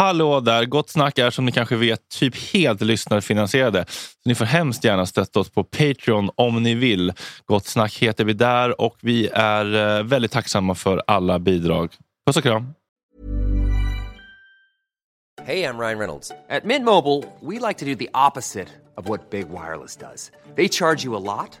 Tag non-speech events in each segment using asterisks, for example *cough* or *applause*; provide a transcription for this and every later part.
Hallå där! Gott snack är som ni kanske vet typ helt lyssnarfinansierade. Så ni får hemskt gärna stötta oss på Patreon om ni vill. Gott snack heter vi där och vi är eh, väldigt tacksamma för alla bidrag. Puss och kram! Hej, jag Ryan Reynolds. På Mint Mobile, we like to do the opposite of what Big Wireless does. They charge you a lot,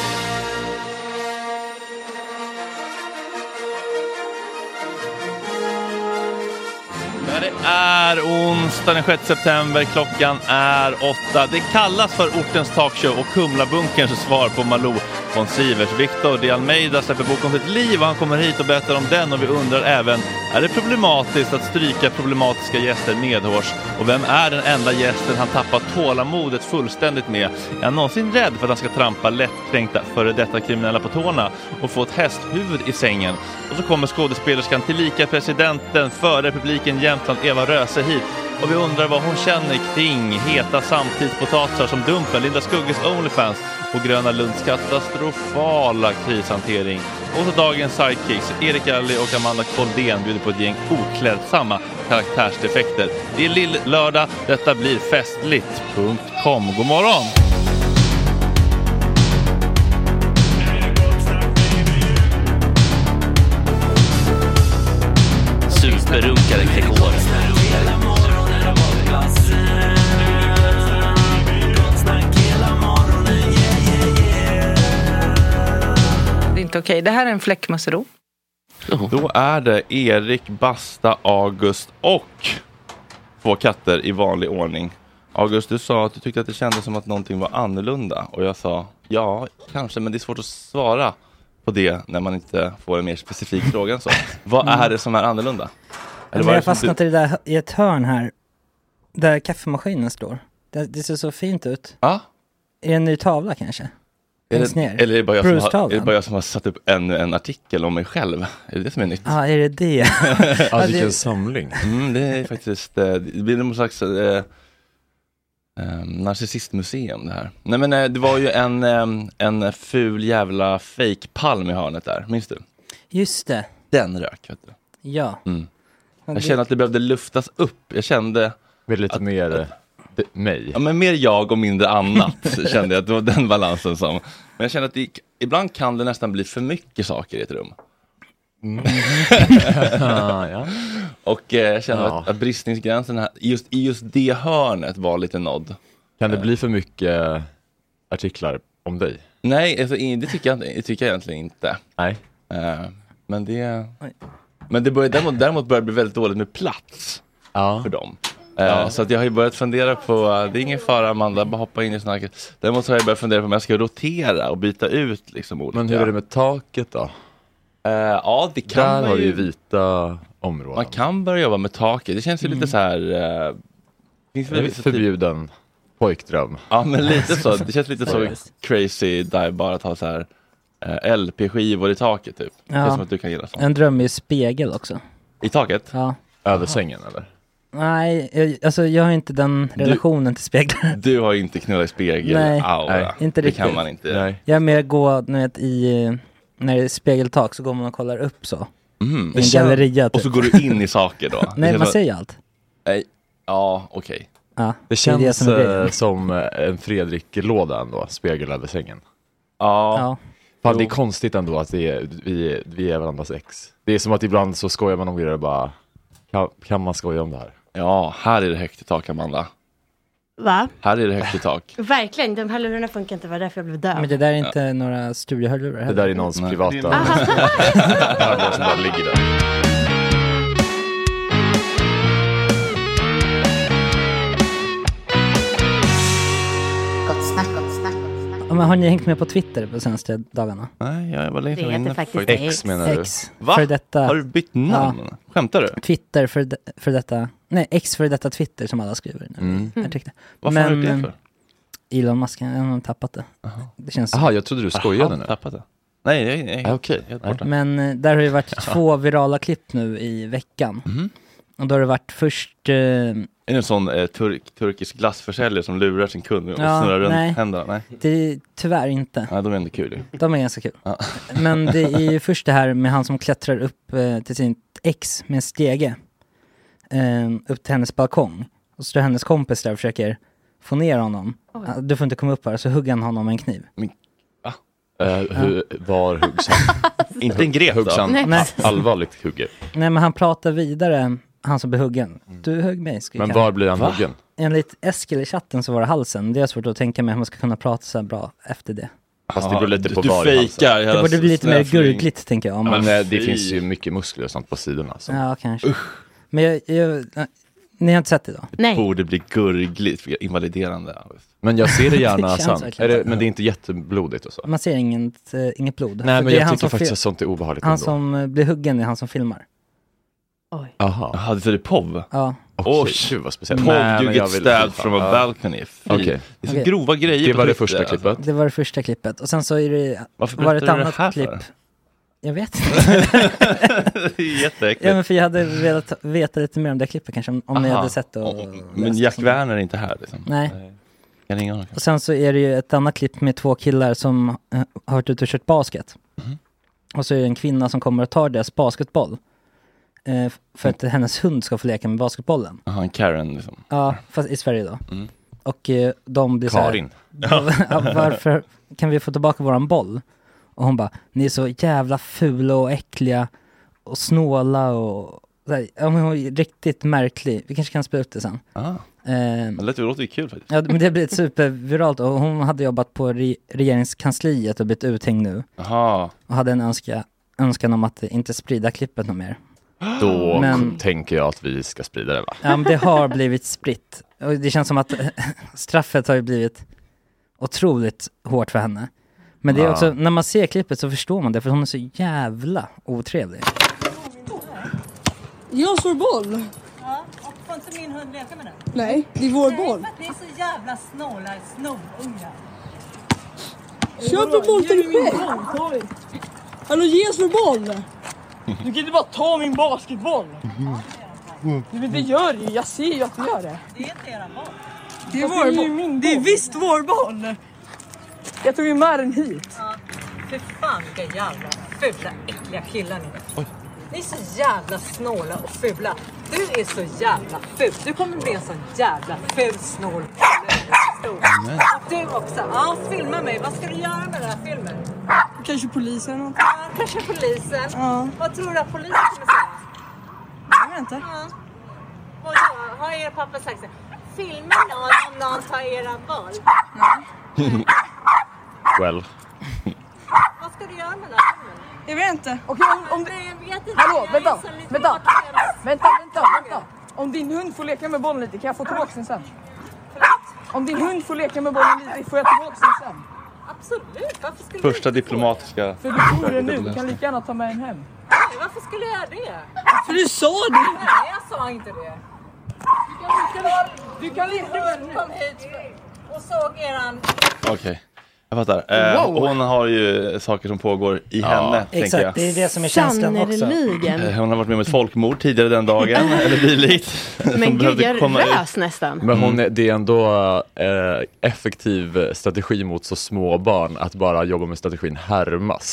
är onsdag den 6 september. Klockan är åtta. Det kallas för ortens talkshow och Kumlabunkerns svar på Malou von Sivers. Victor de Almeida släpper bok om sitt liv och han kommer hit och berättar om den och vi undrar även, är det problematiskt att stryka problematiska gäster medhårs? Och vem är den enda gästen han tappat tålamodet fullständigt med? Är han någonsin rädd för att han ska trampa lättkränkta före detta kriminella på tårna och få ett hästhuvud i sängen? Och så kommer skådespelerskan tillika presidenten för republiken Jämtland, Eva Röse hit och vi undrar vad hon känner kring heta samtidspotatisar som Dumpen, Linda Skugges Onlyfans på Gröna Lunds katastrofala krishantering. Och så dagens sidekicks, Erik Alli och Amanda Koldén bjuder på ett gäng oklädsamma karaktärsdefekter. Det är lill-lördag, detta blir festligt.com. God morgon! Superrunkare Gregor. Det är inte okej. Det här är en fläckmussero. Då är det Erik, Basta, August och två katter i vanlig ordning. August, du sa att du tyckte att det kändes som att någonting var annorlunda och jag sa ja, kanske, men det är svårt att svara på det när man inte får en mer specifik *laughs* fråga än så. Vad är det som är annorlunda? Eller jag som fastnat i, det där, i ett hörn här, där kaffemaskinen står. Det, det ser så fint ut. Ja. Är det en ny tavla kanske? Är Längst det, ner? eller är det, bara jag som har, är det bara jag som har satt upp ännu en artikel om mig själv? Är det det som är nytt? Ja, ah, är det det? *laughs* Ja, det- vilken samling. Mm, det är faktiskt, eh, det blir någon slags eh, eh, narcissistmuseum det här. Nej men eh, det var ju en, eh, en ful jävla fake-palm i hörnet där, minns du? Just det, Den rök, vet du. ja. Mm. Ja, Jag kände att det behövde luftas upp. Jag kände, Med lite Att- mer eh, det- mig. ja men mer jag och mindre annat, kände jag att det var den balansen som. Men jag kände att det, ibland kan det nästan bli för mycket saker i ett rum. *laughs* Ah, ja. Och eh, jag kände Ja. att, att bristningsgränsen här, just, i just det hörnet var lite nådd. Kan det bli för mycket artiklar om dig? Nej, alltså, det tycker jag, inte- det tycker jag egentligen inte. Nej. Eh, men det, men det börjar, däremot, däremot börjar det bli väldigt dåligt med plats Ja. för dem. Eh, Ja. Så att jag har ju börjat fundera på, eh, det är ingen fara Amanda, bara hoppa in i snacket. Däremot har jag börjat fundera på om jag ska rotera och byta ut liksom olika. Men hur är det med taket då? Eh, ja, det kan Där man har du ju. ju vita områden. Man kan börja jobba med taket. Det känns ju lite så här. Eh, finns Det vissa typ- förbjuden pojkdröm. Ja, men lite så. Det känns lite så crazy där bara att ha så här eh, LP-skivor i taket typ. Det är Ja. som att du kan gilla sånt. En dröm är ju spegel också. I taket? Ja. Över sängen eller? Nej, jag, alltså jag har inte den relationen till speglar. Du har inte knullat i spegel Nej. aura. Nej, inte det riktigt. kan man inte. Nej. Jag är mer gå, ni vet, i, när det är spegeltak så går man och kollar upp så. Mm. I en galleria typ. Och så går du in i saker då? *laughs* Det Nej, man som- ser ju allt. Nej. Ja, okej. Ja, Det känns som är grejen. eh, som eh, en Fredrik-låda ändå, spegel över sängen. Ja. Ja. Fan, det är konstigt ändå att det är, vi, vi är varandras ex. Det är som att ibland så skojar man om det och bara, kan, kan man skoja om det här? Ja, här är det högt i tak Amanda. Va? Här är det högt i tak. *laughs* Verkligen, de här lurarna funkar inte, det var därför jag blev döv. Men det där är inte några studiehörlurar Det heller. där är någons privata *laughs* *laughs* Det är hörlurar som bara ligger där. Ja, men har ni hängt med på Twitter på senaste dagarna? Nej, jag var länge Det heter inne faktiskt faktiskt. X menar du? X, Va? för detta, Har du bytt namn? Skämtar du? Twitter för, de, för detta, nej X för detta Twitter som alla skriver nu. Mm. Varför har du Men, gjort det för? Elon Musk, han har tappat det. Det känns Jaha, jag trodde du skojade nu. Tappat det. Nej, nej, nej. Ah, Okej. Helt Nej. borta. Men eh, där har det varit två virala klipp nu i veckan. Mhm. Och då har det varit först, eh, Är det en sån eh, turk, turkisk glassförsäljare som lurar sin kund och Ja, snurrar runt nej. händerna? Nej. det är tyvärr inte. Ja, de är ändå kul ju. De är ganska kul. Ja. Men det är ju *laughs* först det här med han som klättrar upp eh, till sin ex med en stege. Eh, upp till hennes balkong. Och så står hennes kompis där och försöker få ner honom. Ah, Du får inte komma upp här, så hugger han honom med en kniv. Eh, hur, var huggs han? *laughs* Inte en grep Huggs han Nej. allvarligt hugger? Nej men han pratar vidare, han som blir huggen. Du högg mig, skrek Men han. var blir han Va? huggen? Enligt Eskil i chatten så var det halsen. Det är svårt att tänka mig hur man ska kunna prata så här bra efter det. Fast det beror lite du, på du var i halsen. fejkar Det borde bli lite mer snöfling. gurgligt tänker jag. Om man... Men eh, det finns ju mycket muskler och sånt på sidorna. Så. Ja, kanske. Men jag, jag, ni har inte sett det då? Nej. Borde bli gurgligt, invaliderande. Men jag ser det gärna *laughs* Det känns sen. verkligen Är det, så. men det är inte jätteblodigt och så? Man ser inget, eh, inget blod. Nej För men det är jag han tycker som faktiskt fil- att sånt är obehagligt Han ändå. som eh, blir huggen är han som filmar. Jaha. Jaha, så det är POV? Ja. Oj. gud vad speciellt. POV, you jag get stabbed from a balcony. Fy. Okej. Det är så Okej. grova grejer Det på var det Twitter, första alltså. klippet. Det var det första klippet. Och sen så är det, Varför var det ett berättar du det annat här klipp. för? Jag vet *laughs* inte. det är jätteäckligt. ja men för jag hade velat veta lite mer om det klippet kanske, om, om ni Aha. hade sett det. Och Men läst Jack det. Werner är inte här liksom. Nej. Kan ringa honom. Och sen så är det ju ett annat klipp med två killar som eh, har varit ute och kört basket. Mhm. Och så är det en kvinna som kommer och tar deras basketboll. Eh, för att hennes hund ska få leka med basketbollen. Jaha, en Karen liksom. Ja, fast i Sverige då. Mm. Och eh, de blir så här, Karin. *laughs* ja, varför kan vi få tillbaka våran boll? Och hon bara, ni är så jävla fula och äckliga och snåla och så här, ja, hon är riktigt märklig. Vi kanske kan spela upp det sen. Ah, Eh, det låter, det låter ju kul faktiskt. ja, men det har blivit superviralt och hon hade jobbat på re- regeringskansliet och blivit uthängd nu. Jaha. Och hade en önska, önskan om att inte sprida klippet något mer. Då Men- tänker jag att vi ska sprida det va? Ja men det har blivit spritt. Och det känns som att *laughs* straffet har ju blivit otroligt hårt för henne. Men det är Ja. också, när man ser klippet så förstår man det för hon är så jävla otrevlig. Jag slår boll. Ja, och får inte min hund leka med den? Nej, det är vår boll. Ni är så jävla snåla snorungar. Köp en boll till dig själv. Hallå ge oss vår boll. Du kan inte bara ta min basketboll. Nej, men det gör det Jag ser ju att du gör det. Det är inte era barn. Det är vår boll. Det är visst vår boll. Jag tog ju med den hit. Ja. Fy fan vilka jävla fula äckliga killar ni är. Ni är så jävla snåla och fula. Du är så jävla ful. Du kommer bli en sån jävla ful snål. Och du också. Ja, filma mig. Vad ska du göra med den här filmen? Kanske polisen eller något. Ja, kanske polisen. Ja. Vad tror du att polisen kommer säga? Jag vet inte. Ja. Vadå? Har er pappa sagt så? Filma någon om någon tar era boll. *laughs* Well. Vad ska du göra med den här filmen? Jag vet inte. Okej, om, om, Nej, jag vet inte. Hallå, vänta, vänta, vänta, vänta, vänta. Om din hund får leka med bollen lite, kan jag få tillbaka den sen? Om din hund får leka med bollen lite, får jag tillbaka den sen? Absolut. Varför skulle Första du diplomatiska... För du tror det nu, du kan lika gärna ta med den hem. Nej, Varför skulle jag göra det? För du sa det! Nej, jag sa inte det. Du kan leka med den Hund nu. kom hit och såg eran... Okej, jag fattar. Eh, Wow. Hon har ju saker som pågår i henne, tänker jag. Exakt, det är det som är känslan också. Sannerligen. Eh, Hon har varit med om ett folkmord tidigare den dagen, *laughs* eller dylikt. Som Men gud, behövde jag komma ut. rös nästan. Men hon är, det är ändå eh, effektiv strategi mot så små barn att bara jobba med strategin härmas.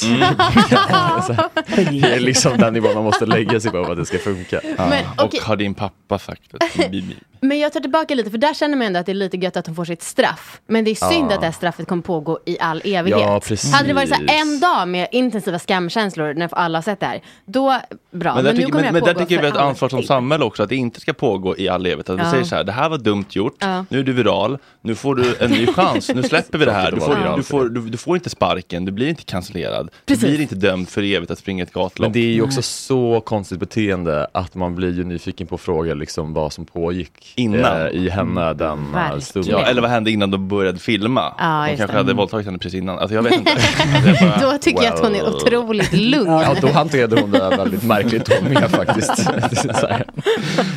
Så, *laughs* det är liksom den nivån man måste lägga sig på för att det ska funka. Men, okej, Och har din pappa sagt att bi, *laughs* bi. Men jag tar tillbaka lite, för där känner man ändå att det är lite gött att hon får sitt straff. Men det är synd Ja. att det här straffet kommer pågå i all evighet. Ja, precis. Hade det varit så här en dag med intensiva skamkänslor när alla har sett det här, då bra. Men, Men, där nu tycker, kommer men, det men där tycker vi ett ansvar som samhälle också, att det inte ska pågå i all evighet. Att vi Ja. säger så här, det här var dumt gjort, Ja. nu är du viral, nu får du en ny chans, nu släpper vi det här. Du får, du, får, du, du får inte sparken, du blir inte cancellerad, Precis. du blir inte dömd för evigt att springa ett gatlopp. Men det är ju också så konstigt beteende att man blir ju nyfiken på att fråga liksom vad som pågick Innan. eh, i henne den eh, Verkligen. stunden. Ja, eller vad hände innan de började filma? Ja, de kanske det. hade våldtagit henne precis innan. Alltså jag vet inte. *laughs* Jag bara- Då tycker jag att hon är Well. otroligt lugn. Ja, då hanterade hon det väldigt märkligt hon med faktiskt. *laughs*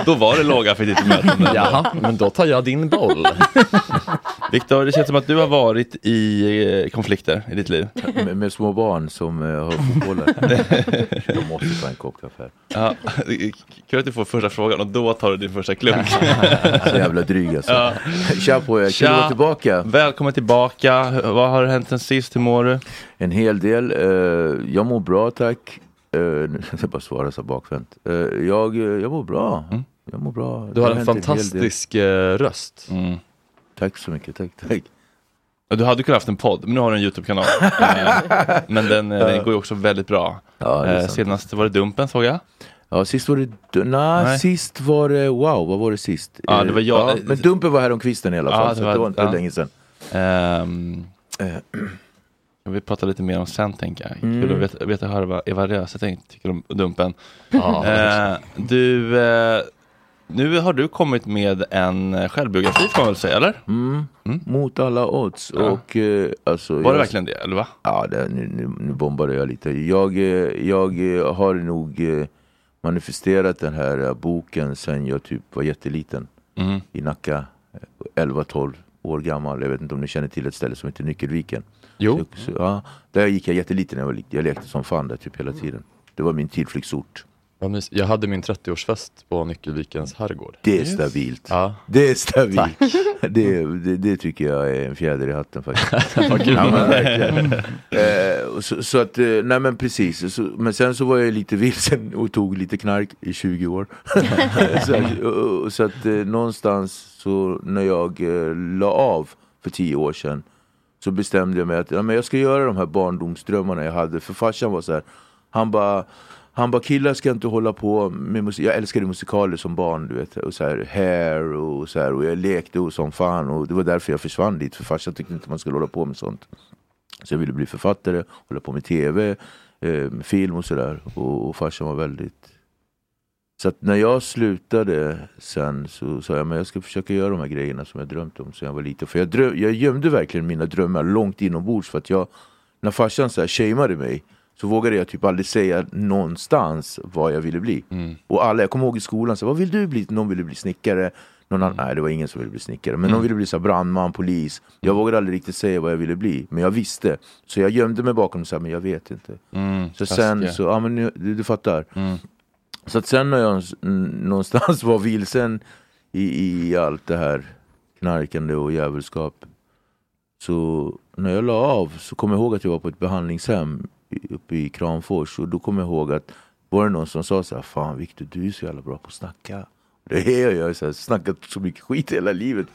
Då var det lågaffektivt möten. Jaha, men då tar jag din boll. *laughs* Viktor, det känns som att du har varit i eh, konflikter i ditt liv. Med, med små barn som uh, har fotbollar. De måste ta en kopp kaffe. Ja, kul att du får första frågan och då tar du din första klunk. *laughs* Så jävla dryg alltså. Ja. *laughs* Tja på er, kul att vara tillbaka. Välkommen tillbaka. Vad har hänt sen sist? Hur mår du? En hel del. eh, jag mår bra tack. Uh, nu ska jag bara svara så bakvänt. Eh, jag, eh, jag mår bra. Jag mår bra. Du har en fantastisk eh, röst. Mm. Tack så mycket, tack, tack. Du hade kunnat haft en podd, men nu har du en YouTube-kanal. *laughs* Eh, men den, eh, den går ju också väldigt bra. Ja, Eh. Senast var det Dumpen såg jag. Ja, sist var det... du- Nej, sist var det... Wow, vad var det sist? Ja, det var jag- Ja, men Dumpen var här om kvisten i alla Ja, fall, det så var- det var inte ja. länge sedan. Eh, *clears throat* jag vill prata lite mer om sen tänker jag. Mm. Kul att veta, höra vad Eva Röse tycker om Dumpen. Ja, Eh, du, eh, nu har du kommit med en eh, självbiografi får man väl säga, eller? Mm. Mm. Mot alla odds. Ja. Och, eh, alltså, Var jag- det verkligen det, eller va? Ja, det, nu, nu, nu bombade jag lite. Jag, eh, jag eh, har nog eh, manifesterat den här eh, boken sen jag typ var jätteliten. Mm. I Nacka, eh, 11-12 år gammal. Jag vet inte om ni känner till ett ställe som heter Nyckelviken. Jo. Så, så, ja, där gick jag jätteliten när jag var liten. Jag lekte som fan där typ hela tiden. Det var min tillflyktsort. Jag hade min 30-årsfest på Nyckelvikens herrgård. Det är stabilt. Ja. Det är stabilt. *laughs* Det, det, det tycker jag är en fjäder i hatten faktiskt. *laughs* Ja, eh, och så, så att, eh, nej men precis. Så, men sen så var jag lite vilsen och tog lite knark i 20 år. *laughs* så, och- och- så att eh, någonstans så när jag eh, la av för 10 år sedan så bestämde jag mig att ja, men jag ska göra de här barndomsdrömmarna jag hade. För farsan var så här, han bara han bara killar ska inte hålla på med musik. Jag älskade musikaler som barn du vet. Och så här, hair och så här. Och jag lekte och som fan. Och det var därför jag försvann dit. För farsan tyckte inte man skulle hålla på med sånt. Så jag ville bli författare, hålla på med tv, eh, film och sådär. Och, och farsan var väldigt... Så att när jag slutade sen så sa jag men jag ska försöka göra de här grejerna som jag drömt om sen jag var liten. För jag, dröm, jag gömde verkligen mina drömmar långt inombords. För att jag, när farsan så här shameade mig så vågade jag typ aldrig säga någonstans vad jag ville bli. Och alla, jag kommer ihåg i skolan, så, vad vill du bli? Någon ville bli snickare, någon annan, nej det var ingen som ville bli snickare, men någon ville bli så här, brandman, polis. Jag vågade aldrig riktigt säga vad jag ville bli, men jag visste. Så jag gömde mig bakom så här, men jag vet inte. Mm, så sen så, ja men nu, du, du fattar. Mm. Så att sen när jag någonstans *laughs* var vilsen i, i allt det här knarkande och djävulskap. Så när jag la av så kom jag ihåg att jag var på ett behandlingshem uppe i Kramfors. Och då kom jag ihåg att var det någon som sa så här, Fan Victor du är så jävla bra på att snacka. Det är jag, jag har snackat så mycket skit hela livet.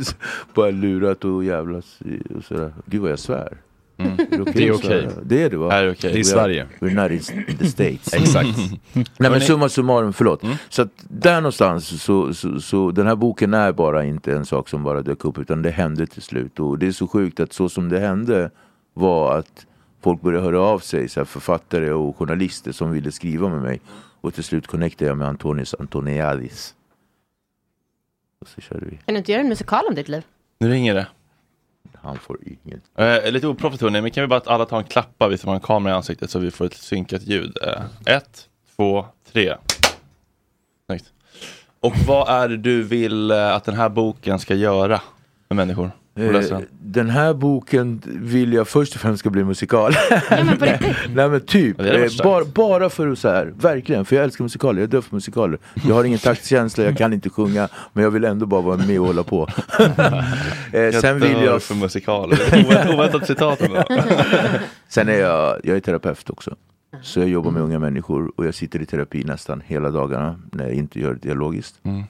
*laughs* Bara lurat och jävlas och sådär. Gud vad jag svär. Mm. Det är okej. svära? Det är det va? Är okej. Det är Sverige. We're not in the States. *laughs* Exakt. Nej men summa summarum, förlåt. Mm. Så att där någonstans så, så, så den här boken är bara inte en sak som bara dök upp utan det hände till slut. Och det är så sjukt att så som det hände var att folk började höra av sig, så här författare och journalister som ville skriva med mig. Och till slut connectade jag med Antonis Antoniadis. Och så körde vi. Kan du inte göra en musikal om ditt liv? Nu ringer det. Han får inget. Eh, lite oproffsigt hörni, men kan vi bara att alla tar en klappa, vi som har en kamera i ansiktet så vi får ett synkat ljud. Eh, ett, två, tre. Snyggt. Och vad är det du vill eh, att den här boken ska göra med människor? Eh, den. här boken vill jag först och främst ska bli musikal. men på *laughs* riktigt? Nej men typ, eh, bara, bara för att så här, verkligen, för jag älskar musikaler, jag är död för musikaler. Jag har ingen *laughs* taktkänsla, jag kan inte sjunga, men jag vill ändå bara vara med och hålla på. *laughs* eh, sen vill jag, för musikaler. Ovä- Oväntat citat sen är jag, jag är terapeut också. Så jag jobbar med unga människor och jag sitter i terapi nästan hela dagarna när jag inte gör det dialogiskt. Mm.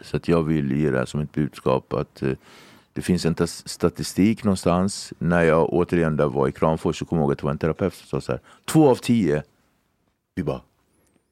Så att jag vill ge det här som ett budskap att eh, det finns en statistik någonstans. När jag återigen där var i Kramfors så kom jag ihåg att det var en terapeut som sa så här. Två av tio. Vi bara.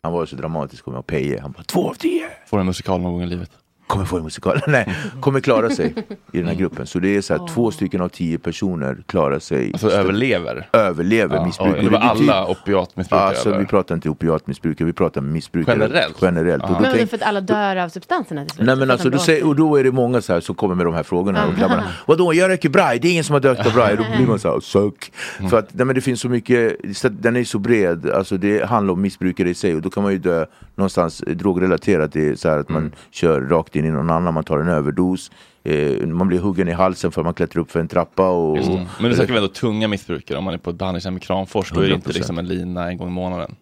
Han var så dramatisk med Peje. Han bara två av tio. Får en musikal någon gång i livet kommer få en musikal. *laughs* Nej, kommer klara sig i den här gruppen. Så det är så här, två stycken av tio personer klarar sig. Alltså överlever? Överlever Ja, missbruk. det var alla opiatmissbrukare, Alltså, eller? vi pratar inte opiatmissbrukare, vi pratar missbrukare. Generellt? Generellt. Och då Men det är tänk- för att alla dör av substanserna till slut. Nej men alltså, då säger, och då är det många så här som kommer med de här frågorna och grabbarna *laughs* Vadå, jag röker braj, det är ingen som har dött av braj Då blir man så här, *laughs* sök För att nej, men det finns så mycket, så att den är så bred Alltså det handlar om missbrukare i sig och då kan man ju dö någonstans drogrelaterat Det är så här att man kör rakt in i någon annan, man tar en överdos eh, Man blir huggen i halsen för att man klättrar upp för en trappa och, det. Men det snackar vi ändå tunga missbrukare. Om man är på ett behandlingshem i Kramfors, då är det inte 100%. liksom en lina en gång i månaden.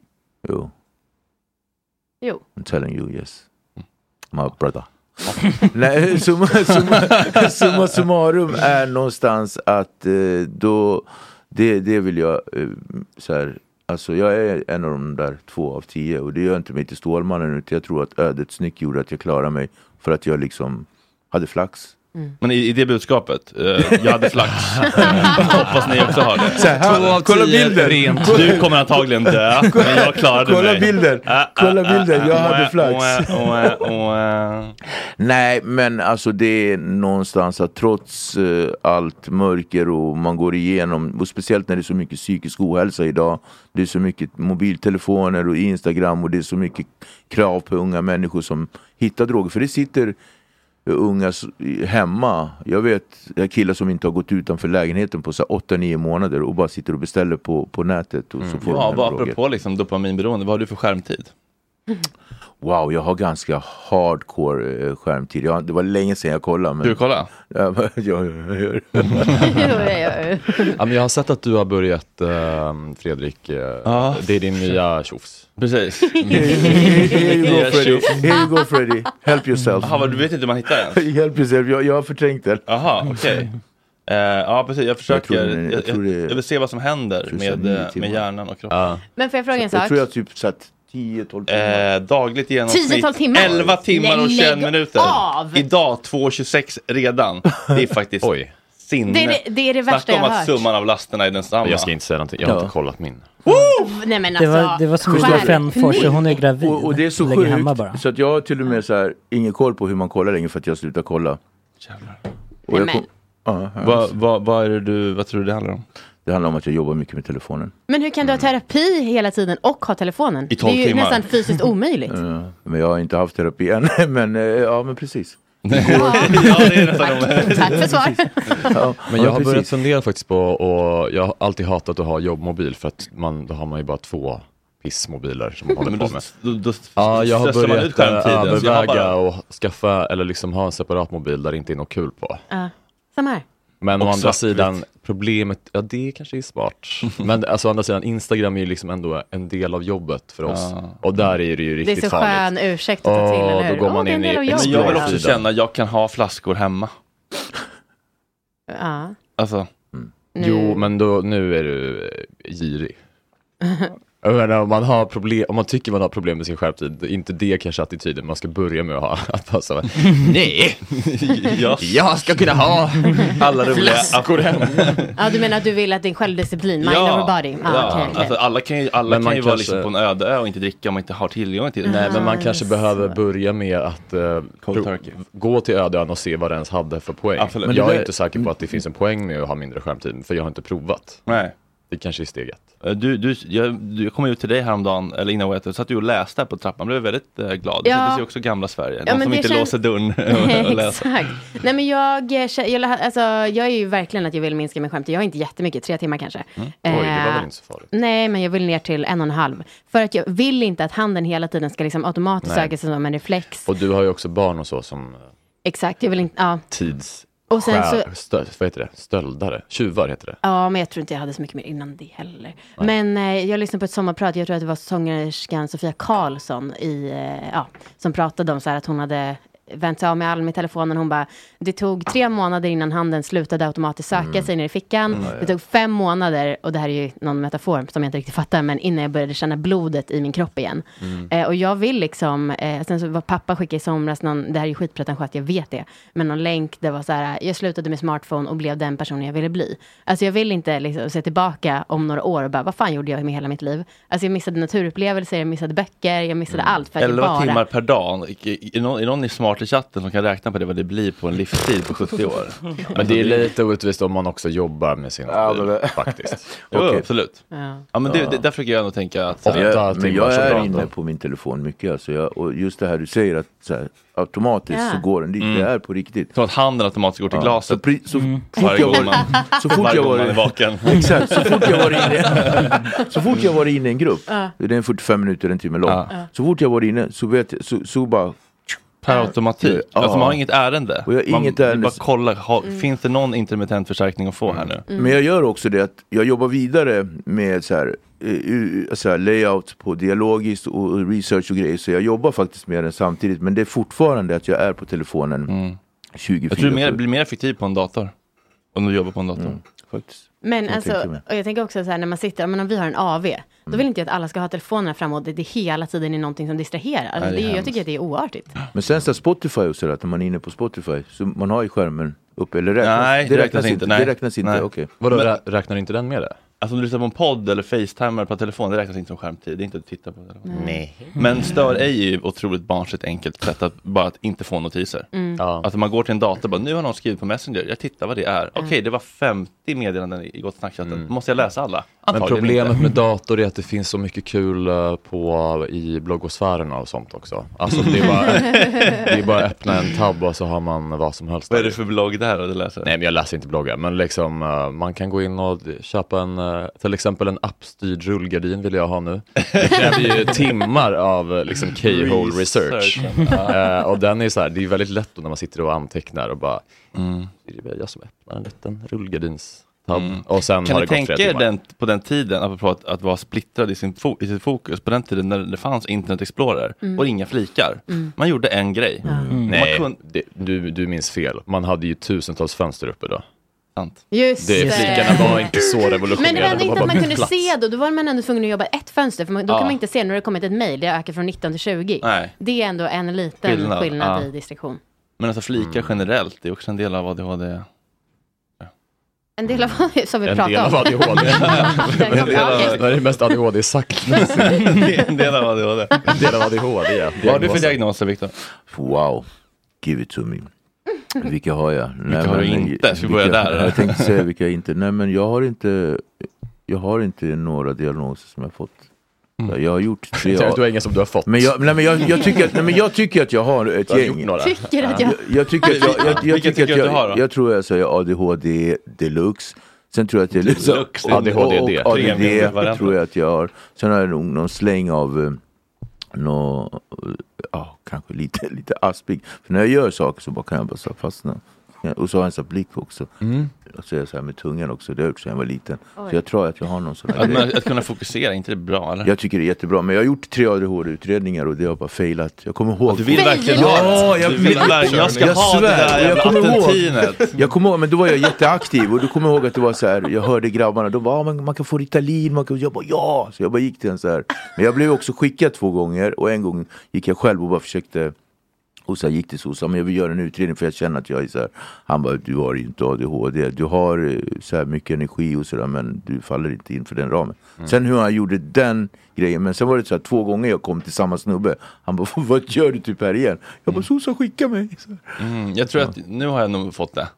Jo, Jo. I'm telling you yes My brother *laughs* Nej, summa, summa, *laughs* summa summarum är någonstans att eh, då, det, det vill jag, eh, så här, alltså jag är en av de där två av tio och det gör inte mig till Stålmannen utan jag tror att ödets nyck gjorde att jag klarade mig för att jag liksom hade flax. Men i, i det budskapet, eh, jag hade flax. *laughs* Hoppas ni också har det. Så här, Två av kolla tio bilden. rent. Du kommer antagligen dö, men jag klarade Kolla mig. bilden. Ah, Kolla ah, bilden. ah, Jag ah, hade ah, flax. ah, ah, ah, ah. Nej, men alltså det är någonstans att trots eh, allt mörker och man går igenom, och speciellt när det är så mycket psykisk ohälsa idag, det är så mycket mobiltelefoner och Instagram och det är så mycket krav på unga människor som hittar droger. För det sitter unga hemma, jag vet jag killar som inte har gått utanför lägenheten på så här 8-9 månader och bara sitter och beställer på, på nätet. Och så får de Ja, vad apropå liksom dopaminberoende, vad har du för skärmtid? *laughs* Wow, jag har ganska hardcore eh, skärmtid. Jag, det var länge sedan jag kollade. Men... Du kolla? *laughs* *laughs* Ja, men- ja, ja, ja. Ja, men jag har sett att du har börjat, eh, Fredrik, eh, Ja. det är din nya tjofs. Precis. *laughs* Here you go Freddy, here you go Freddy, help yourself. Jaha, vad, du vet inte hur man hittar den? Help yourself, jag, jag har förträngt den. Jaha, okej. Eh, ja, precis. Jag försöker. Jag det- jag jag, tror det- jag vill se vad som händer med, med hjärnan och kroppen. Men får jag fråga en sak? Jag tror jag typ satt 10-12 timmar. Eh, dagligt genomsnitt 10-12 timmar? 11 timmar och Lägg 21 minuter. av! Idag 2.26 redan. Det är faktiskt *laughs* Oj. sinne. Det är det- det är det värsta Snacka om jag har att hört. summan av lasterna är densamma. Jag ska inte säga någonting, jag har Ja. inte kollat min. Nej men Det alltså. var, det var som Gustav skärpning. Frändfors, hon är gravid. Och, och det är så Lägger sjukt, hemma bara. så att jag har till och med så här, ingen koll på hur man kollar längre för att jag slutar kolla. Jävlar. Och jag Nej, kom, ja, ja. Vad, vad, vad är det du, vad tror du det handlar om? Det handlar om att jag jobbar mycket med telefonen. Men hur kan du ha terapi hela tiden och ha telefonen? I 12 det är ju timmar. nästan fysiskt omöjligt. *laughs* Eh, Men jag har inte haft terapi än. *laughs* Men eh, ja, men precis. *laughs* ja, det är nästan om... Tack för svar. Ja, Men ja, jag har börjat precis. fundera faktiskt på, och jag har alltid hatat att ha jobbmobil för att man, då har man ju bara två pissmobiler som man håller Men på då, med. då, då Ja, jag har stressar man ut börjat eh, skärmtiden. så jag har överväga bara- och skaffa eller liksom ha en separat mobil där det inte är något kul på. Ja, samma här. Men å andra svartvitt. sidan, problemet, ja det kanske är smart. *laughs* Men alltså å andra sidan, Instagram är ju liksom ändå en del av jobbet för oss. Ja. Och där är det ju Det är riktigt så farligt. skön ursäkt att ta till, eller då hur? går Åh, man det är en in i del av Men jag vill också känna att jag kan ha flaskor hemma. Ja. Alltså, Nu- Jo, men då, nu är du girig. *laughs* Jag menar, om, man har problem, om man tycker man har problem med sin skärptid, det är inte det kanske attityden man ska börja med att ha. *laughs* Att bara så, *laughs* nej, jag, jag ska kunna ha alla roliga flaskor hemma. Ja, du menar att du vill att din självdisciplin, mind over body? Ja, ja. okej, okej. Alltså, alla kan ju, alla Men kan man ju vara kanske- liksom på en öde ö och inte dricka om man inte har tillgång till det. Nej, men man Ah, kanske så. behöver börja med att turkey. gå till ödeön och se vad det ens hade för poäng. Absolut. Men jag är inte säker på att det finns en poäng med att ha mindre skärmtid, för jag har inte provat. Nej. Det kanske är steget. Eh, Du, du, jag, du, jag kom ut till dig häromdagen, eller innan jag det, satt du och läste här på trappan, blev väldigt eh, glad. Ja. Det ju också gamla Sverige, Ja, men som inte känns- låser dörren *laughs* och, och läser. Exakt. Nej men jag, eh, jag, alltså, jag är ju verkligen att jag vill minska min skärmtid. Jag har inte jättemycket, tre timmar kanske. Oj, det var väl inte så farligt. Nej, men jag vill ner till en och en halv. För att jag vill inte att handen hela tiden ska liksom automatiskt Nej. söka sig som en reflex. Och du har ju också barn och så som Exakt, jag vill inte, ja. tids... Och sen så, stö, vad heter det? Stöldare? Tjuvar heter det. ja men jag tror inte jag hade så mycket mer innan det heller. Men eh, jag lyssnade på ett sommarprat, jag tror att det var sångerskan Sofia Karlsson i, eh, ja, som pratade om så här att hon hade vänt sig av med all med telefonen. Hon bara, det tog tre månader innan handen slutade automatiskt söka sig ner i fickan. Det tog fem månader, och det här är ju någon metafor som jag inte riktigt fattar, men innan jag började känna blodet i min kropp igen. Eh, och jag vill liksom, eh, sen så var pappa skickade i somras, någon, det här är ju skitpretentiöst, jag vet det, men någon länk, det var så här, jag slutade med smartphone och blev den personen jag ville bli. Alltså jag vill inte liksom se tillbaka om några år och bara, vad fan gjorde jag med hela mitt liv? Alltså jag missade naturupplevelser, jag missade böcker, jag missade allt för att 11 bara... timmar per dag, är, någon, är någon smart i chatten som kan räkna på det vad det blir på en livstid på 70 år. *laughs* Men det är lite orättvist om man också jobbar med sin mobil faktiskt. *laughs* Jo, Okej. absolut. Ja. Ja, men det, det, där försöker jag nog tänka att... så här- jag, men jag är inne på min telefon mycket alltså. jag, och just det här du säger att så här, automatiskt Ja. så går den dit, Mm. det är på riktigt. Som att handen automatiskt går till Ja, glaset. Så, *laughs* så fort Varje jag var, man, så fort jag gång man är var, vaken. exakt, så fort jag var inne, så fort jag var inne i en grupp, Ja. det är en 45 minuter, en timme lång. Ja. Så fort jag var inne så vet så, så bara Per automatik. Ja. Alltså man har inget ärende. Och jag har man, inget ärende. Bara kolla, ha, Mm. finns det någon intermittent förstärkning att få här nu? Men jag gör också det att jag jobbar vidare med så här, eh, uh, så här layout på dialogiskt och research och grejer. Så jag jobbar faktiskt med den samtidigt. Men det är fortfarande att jag är på telefonen 24 Mm. Jag tror du mer, blir mer effektiv på en dator. Om du jobbar på en dator. Mm. faktiskt. Men Jag alltså, tänker mig. och jag tänker också så här när man sitter, men om vi har en AV, då vill inte jag att alla ska ha telefonerna fram och det, det hela tiden är någonting som distraherar. Alltså, Nej, det är det jag tycker att det är oartigt. Men sen så Spotify och sådär, att när man är inne på Spotify, så man har ju skärmen uppe, eller räknas, Nej, det räknas inte. nej. Det räknas inte, Nej. okej. Vadå, Men- rä- räknar inte den med det? Alltså om du lyssnar på en podd eller facetimar på telefon, det räknas inte som skärmtid. Det är inte att titta på telefon. Nej. Men stör ej är ju otroligt barnsligt enkelt sätt att bara att inte få notiser. Mm. Ja. Alltså man går till en dator och bara, nu har någon skrivit på Messenger, jag tittar vad det är. Okej, det var 50 meddelanden i Gott Snackchatten. Måste jag läsa alla? Men Antagligen problemet inte. med dator är att det finns så mycket kul eh, på, i bloggosfärerna och sånt också. Alltså det är, bara, *laughs* det är bara att öppna en tab och så har man vad som helst. Vad är det för blogg där du läser? Nej men jag läser inte bloggar, men liksom eh, man kan gå in och köpa en, eh, till exempel en appstyrd rullgardin vill jag ha nu. Det kräver ju *laughs* timmar av liksom K-hole research. Eh, och den är så här, det är väldigt lätt då när man sitter och antecknar och bara, Mm. det är jag som öppnar en liten rullgardins sen Kan har ni tänka er den, på den tiden, apropå att, att vara splittrad i, sin i sitt fokus, på den tiden när det fanns Internet Explorer Mm. och inga flikar. Mm. Man gjorde en grej. Mm. Nej, Man kunde, det, du, du minns fel. Man hade ju tusentals fönster uppe då. Sant. Just Det, flikarna var inte så Men det revolutionerande. var ändå inte att man kunde plats. se då, då var man ändå tvungen att jobba ett fönster, för man, då Ja. kan man inte se, har det kommit ett mejl, det ökat från 19 till 20. Nej. Det är ändå en liten Skillnad, skillnad, ja. i distraktion. Men alltså flikar Mm. generellt, det är också en del av ADHD. En del av som vi En pratar del av om. ADHD. Kom- ja, okej. Det är mest ADHD sagt. En del av ADHD. *laughs* En del av ADHD, ja. Vad har du för diagnoser, Viktor? Wow, give it to me. Vilka har jag? Vilka har du inte? Ska vi börja där? Jag tänkte säga vilka jag inte. Nej men jag har inte, jag har inte några diagnoser som jag fått. Jag har gjort tre Jag du har inga som du har fått. Men jag, nej, men jag, jag, tycker att, nej, men jag tycker att jag har ett Du har gäng. gjort några. Tycker att jag... Jag, jag tycker att jag, jag, jag, Vilka tycker tycker att du att du har jag, jag tror jag säger ADHD deluxe. Sen tror jag att jag Deluxe, det är och, ADHD. och ADD tror jag att jag har. Sen har jag nog någon släng av eh, nå, ja, kanske lite, *laughs* lite aspig. För när jag gör saker så bara kan jag bara så fastna. Och så har jag en sån blick också. Mm. Och så är jag så här med tungan också. Det har jag gjort sedan jag var liten. Oj. Så jag tror att jag har någon sån här Att, grej. man, att kunna fokusera, inte det bra eller? Jag tycker det är jättebra. Men jag har gjort tre ADHD-utredningar och det har bara failat. Jag kommer ihåg. Du vill verkligen Ja, ha det. jag Du vill vill verkligen, jag ska Jag ha det svär, där och jag jävla attentinet. Jag kommer ihåg, men då var jag jätteaktiv och då kommer jag ihåg att det var så här, jag hörde grabbarna, de bara, ah, men man kan få Ritalin, man kan, jag bara ja! Så jag bara gick till en så här. Men jag blev också skickad två gånger och en gång gick jag själv och bara försökte och så gick till SOS, men jag vill göra en utredning för jag känner att jag är så här. Han bara, du har inte ADHD, du har eh, så här mycket energi och sådär men du faller inte in för den ramen. Sen hur han gjorde den grejen, men sen var det så här två gånger jag kom till samma snubbe. Han bara, *laughs* vad gör du typ här igen? Jag bara, SOS skicka mig. Mm, jag tror att nu har jag nog fått det.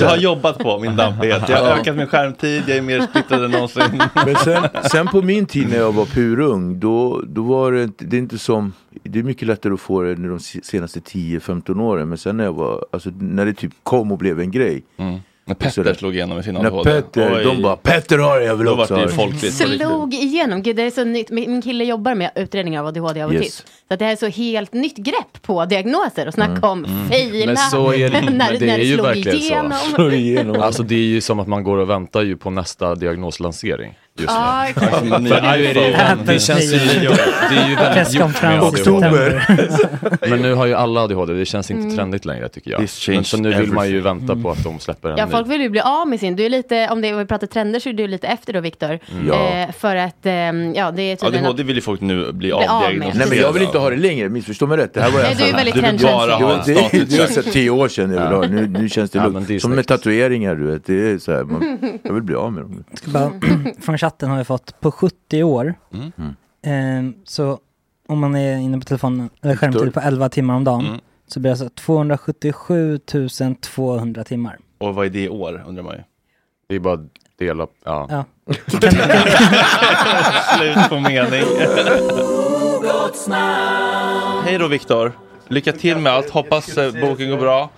Jag har jobbat på min dampighet. Jag har ökat min skärmtid, jag är mer splittrad än någonsin. Men sen, sen på min tid när jag var purung, då, då var det inte, det är inte som, det är mycket lättare att få det de se- senaste 10-15 åren. Men sen när jag var, alltså när det typ kom och blev en grej. Mm. När Petter slog igenom med sin När ADHD. Petter, Oj. de bara Petter har det, jag vill Då också det ha det. folkligt. på riktigt. Slog igenom, gud det är så nytt, min min kille jobbar med utredningar av ADHD och Yes. autism. Så att det här är så helt nytt grepp på diagnoser och snacka om faila. Men så är det, *laughs* när, men det när är ju slog verkligen igenom. *laughs* så. Slår igenom. *laughs* Alltså det är ju som att man går och väntar ju på nästa diagnoslansering just nu. Ja, exakt. För nu är det, ju, det känns ju. Det är ju väldigt gjort med ADHD. *laughs* Men nu har ju alla ADHD, det känns inte Mm. trendigt längre tycker jag. Men så nu vill man ju vänta på att de släpper en Ja, folk vill ju bli av med sin. Du är lite, om det, om vi pratar trender så är du lite efter då, Viktor. Ja. Eh, för att, ehm, ja, det är tydligen ADHD vill ju folk nu bli av med. Nej men jag vill inte ha det längre, missförstå mig rätt. Det här var Nej, du är väldigt Du vill trendkänslig. bara det ha var, tio år sedan jag ville ha det. nu, nu känns det Ja, lugnt. Som med tatueringar du vet, det är så här, man, jag vill bli av med dem. Ska bara, *clears throat* från chatten har vi fått på 70 år. Mm. Ehm, så om man är inne på telefonen, eller skärmtid på 11 timmar om dagen, Mm. så blir det alltså 277 200 timmar. Och vad är det i år undrar man ju. Det är bara dela, ja. Ja. *laughs* Slut på mening. *laughs* Hej då Viktor. Lycka till med allt. Hoppas eh, boken går bra.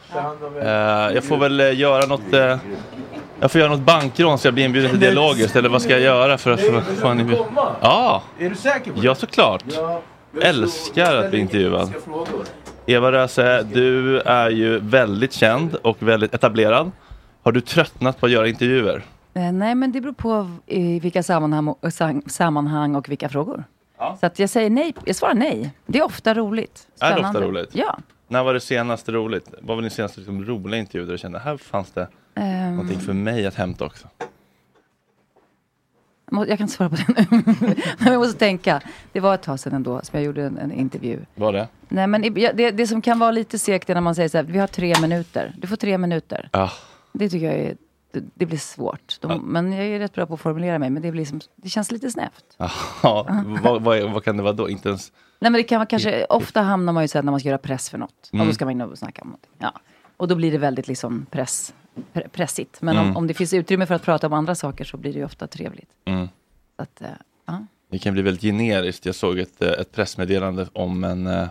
Eh, jag får väl eh, göra något eh, jag får göra något bankrån så jag blir inbjuden till Dialogiskt eller vad ska jag göra för att få, få en inbjudan? Ja, Är du säker på ja såklart. Älskar att bli intervjuad. Eva Röse, du är ju väldigt känd och väldigt etablerad. Har du tröttnat på att göra intervjuer? Eh, nej, men det beror på i vilka sammanhang och, vilka frågor. Så att jag säger nej, jag svarar nej. Det är ofta roligt. Är det ofta Spännande. roligt? Ja. När var det senaste roligt? Vad var din senaste liksom, roliga intervju där du kände här fanns det Ehm. någonting för mig att hämta också? Jag kan inte svara på *laughs* det nu. Jag måste tänka. Det var ett tag sedan ändå som jag gjorde en, en intervju. Var det? Nej, men det, det som kan vara lite segt är när man säger så här, vi har tre minuter. Du får tre minuter. Ah. Det tycker jag är, det, det blir svårt. De, Men jag är rätt bra på att formulera mig, men det, blir som, det känns lite snävt. *laughs* Vad, vad, vad kan det vara då? Inte ens... Nej men det kan vara kanske, ofta hamnar man ju så här när man ska göra press för något. Mm. Och då ska man in och snacka om någonting. Ja. Och då blir det väldigt liksom press, pre- pressigt. Men Mm. om, om det finns utrymme för att prata om andra saker så blir det ju ofta trevligt. Mm. Att, eh, ja. Det kan bli väldigt generiskt. Jag såg ett, eh, ett pressmeddelande om en... eh,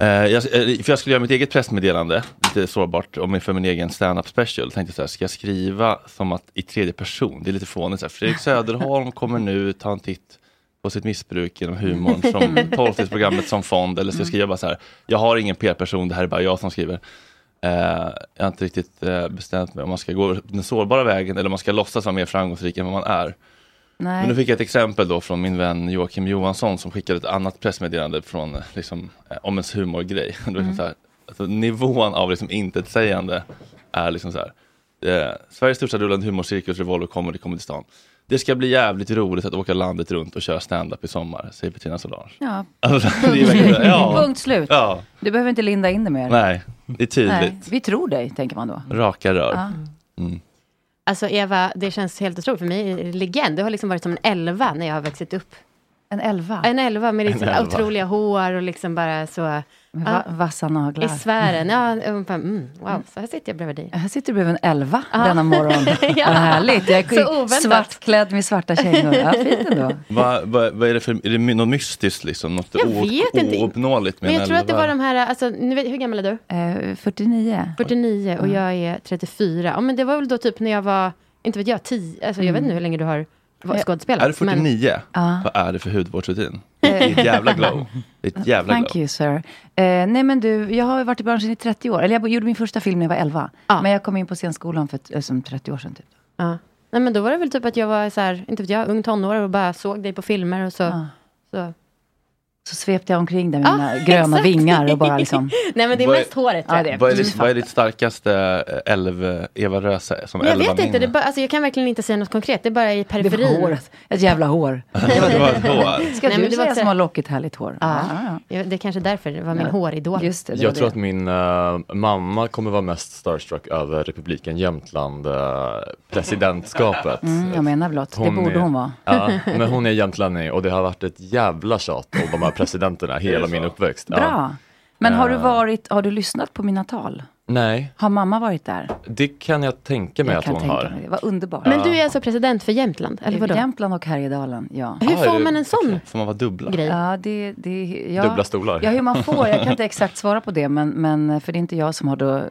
eh, jag, för jag skulle göra mitt eget pressmeddelande, lite sårbart, om för min egen stand-up special. Tänkte jag så här, ska jag skriva som att i tredje person? Det är lite fånigt. Så här, Fredrik *laughs* Söderholm kommer nu ta en titt på sitt missbruk genom humorn från *laughs* tolvstegsprogrammet som fond. Eller ska jag skriva bara så här, jag har ingen PR-person, det här är bara jag som skriver. Eh, jag har inte riktigt eh, bestämt mig om man ska gå den sårbara vägen eller om man ska låtsas vara mer framgångsrik än vad man är. Nej. Men nu fick jag ett exempel då från min vän Joakim Johansson som skickade ett annat pressmeddelande från, eh, liksom, om ens humorgrej. *laughs* Liksom Mm. så här, alltså, nivån av liksom intetsägande är liksom så här. Eh, Sveriges största rullande humorcirkus Revolver Comedy kommer till stan. Det ska bli jävligt roligt att åka landet runt och köra stand-up i sommar, säger Petrina Solange. Ja. Alltså, det är verkligen, ja. Punkt slut. Ja. Du behöver inte linda in det mer. Nej, det är tydligt. Nej, vi tror dig, tänker man då. Raka rör. Ja. Mm. Alltså Eva, det känns helt otroligt för mig. är det Legend, du har liksom varit som en elva när jag har växt upp. En elva? En elva med En liksom elva. otroliga hår och liksom bara så... Med va- vassa naglar. I sfären. Ja, mm, wow, så här sitter jag bredvid dig. Här sitter du bredvid en elva Ja. denna morgon. *laughs* Ja. Vad härligt. Jag Så är svartklädd med svarta kängor. Ja, fint ändå. Vad är det för, är det något mystiskt liksom? Något Jag vet ouppnåeligt med Men jag en tror att det elva? var de här, alltså, vet, hur gammal är du? Eh, 49. 49 och jag är 34. Ja, men det var väl då typ när jag var, inte vet jag, 10, alltså jag vet Mm. inte hur länge du har var skådespelat. Är du 49? Ja. Vad är det för hudvårdsrutin? Det är ett jävla glow. Det är ett jävla Thank glow. you sir. Eh, nej men du, jag har varit i branschen i 30 år. Eller jag gjorde min första film när jag var 11. Men jag kom in på scenskolan för ett- eh, som 30 år sedan typ. Nej men då var det väl typ att jag var så här, inte vet jag, ung tonåring och bara såg dig på filmer och så. Så. Så svepte jag omkring där med Ja, mina gröna exakt. vingar och bara liksom... *laughs* Nej men det är Vad är- mest håret. tror Ja, jag. det Vad är, ditt, vad är ditt starkaste eh, älv, Eva Röse som jag vet inte, det är bara, alltså, jag kan verkligen inte säga något konkret. Det är bara i periferin. Det var håret. Ett jävla hår. *laughs* det var ett *laughs* hår. Ska Nej, du men det var säga så- som har lockigt härligt hår? Ja. Ja, Ja, Det är kanske därför det var min Ja. håridol. Just det, det Jag var tror det. att min eh, mamma kommer vara mest starstruck över republiken Jämtland eh, presidentskapet. Mm, jag menar blott, det borde är, hon vara. Ja, men hon är jämtlänning och det har varit ett jävla tjat om de här presidenterna hela min uppväxt. Bra. Men har du Eh, varit, har du lyssnat på mina tal? Nej, Har mamma varit där? det kan jag tänka mig Jag att hon har. mig det. Vad underbart. Men du är alltså president för Jämtland, eller vadå? Jämtland och Härjedalen, ja. Hur får man en sån Får man vara dubbla? grej? Ja, det, det, ja. Dubbla stolar. Ja, hur man får. Jag kan *laughs* inte exakt svara på det. Men, men för det är inte jag som har då eh,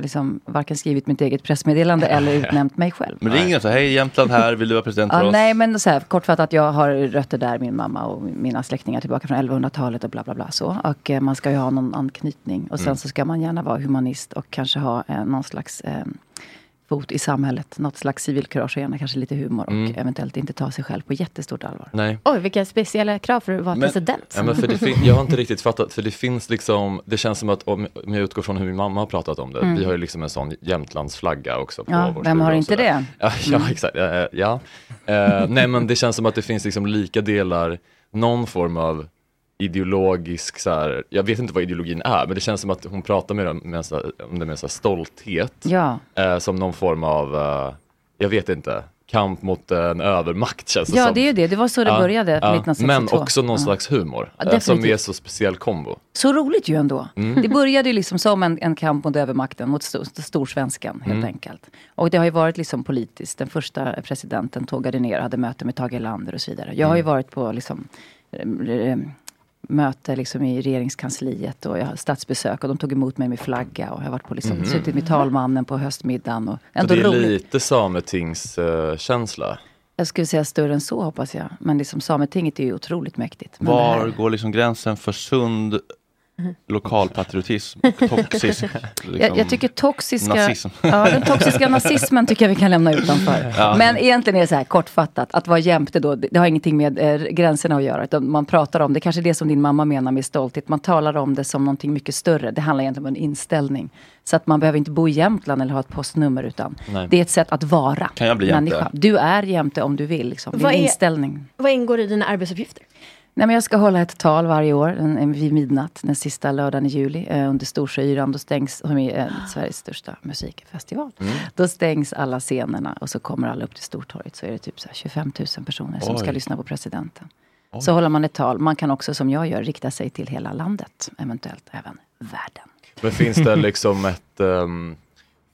liksom varken skrivit mitt eget pressmeddelande eller utnämnt mig själv. Men ring och så hej Jämtland här, vill du vara president för Ja, oss? nej, men så här, kortfattat, jag har rötter där, min mamma och mina släktingar tillbaka från 1100-talet och bla bla bla så. Och eh, man ska ju ha någon anknytning. Och sen Mm. så ska man gärna vara humanist och kanske ha eh, någon slags eh, fot i samhället. Något slags civilkurage och gärna kanske lite humor. Och Mm. eventuellt inte ta sig själv på jättestort allvar. Nej. Oj, vilka speciella krav för att vara Men- president. Ja, men för det fin- jag har inte riktigt fattat, för det finns liksom, det känns som att om, om jag utgår från hur min mamma har pratat om det, Mm. vi har ju liksom en sån Jämtlandsflagga också på Ja, vår vem har inte det? Ja, ja Mm. exakt. Eh, ja. Eh, nej men det känns som att det finns liksom lika delar, någon form av ideologisk, så här, jag vet inte vad ideologin är, men det känns som att hon pratar med, dem- med, här- om det med så stolthet. Ja. Eh, som någon form av, eh, jag vet inte, kamp mot en övermakt känns det Ja, som. det är ju det. Det var så det började, 1962. Men också någon Ja. slags humor. Ja, eh, som är så speciell kombo. Så roligt ju ändå. Mm. Det började ju liksom som en, en kamp mot övermakten, mot stor, storsvenskan helt Mm. enkelt. Och det har ju varit liksom politiskt. Den första presidenten tågade ner hade möte med Tage Erlander och så vidare. Jag har ju Mm. varit på liksom, möte liksom i regeringskansliet och jag har statsbesök och de tog emot mig med flagga och jag har varit på liksom, Mhm. suttit med talmannen på höstmiddagen. Och Så ändå det är roligt. lite sametingskänsla. Jag skulle säga större än så hoppas jag. Men liksom Sametinget är ju otroligt mäktigt. Men Var här- går liksom gränsen för sund lokalpatriotism och toxisk liksom, *laughs* jag, jag tycker toxiska, nazism? ja, den toxiska *laughs* nazismen tycker jag vi kan lämna utanför. Ja. Men egentligen är det så här kortfattat, att vara jämte då, det har ingenting med eh, gränserna att göra. Utan man pratar om det, kanske det som din mamma menar med stolthet. Man talar om det som någonting mycket större. Det handlar egentligen om en inställning. Så att man behöver inte bo i Jämtland eller ha ett postnummer utan Nej. det är ett sätt att vara Kan jag bli jämte? människa. Du är jämte om du vill. Liksom. Vad är- inställning. Vad ingår i dina arbetsuppgifter? Nej, men jag ska hålla ett tal varje år en, en, vid midnatt, den sista lördagen i juli, eh, under Storsjöyran. Då stängs, som är eh, Sveriges största musikfestival. Mm. Då stängs alla scenerna och så kommer alla upp till Stortorget. Så är det typ så här 25 000 personer som Oj. ska lyssna på presidenten. Så håller man ett tal. Man kan också, som jag gör, rikta sig till hela landet. Eventuellt även världen. Men finns det liksom ett ehm,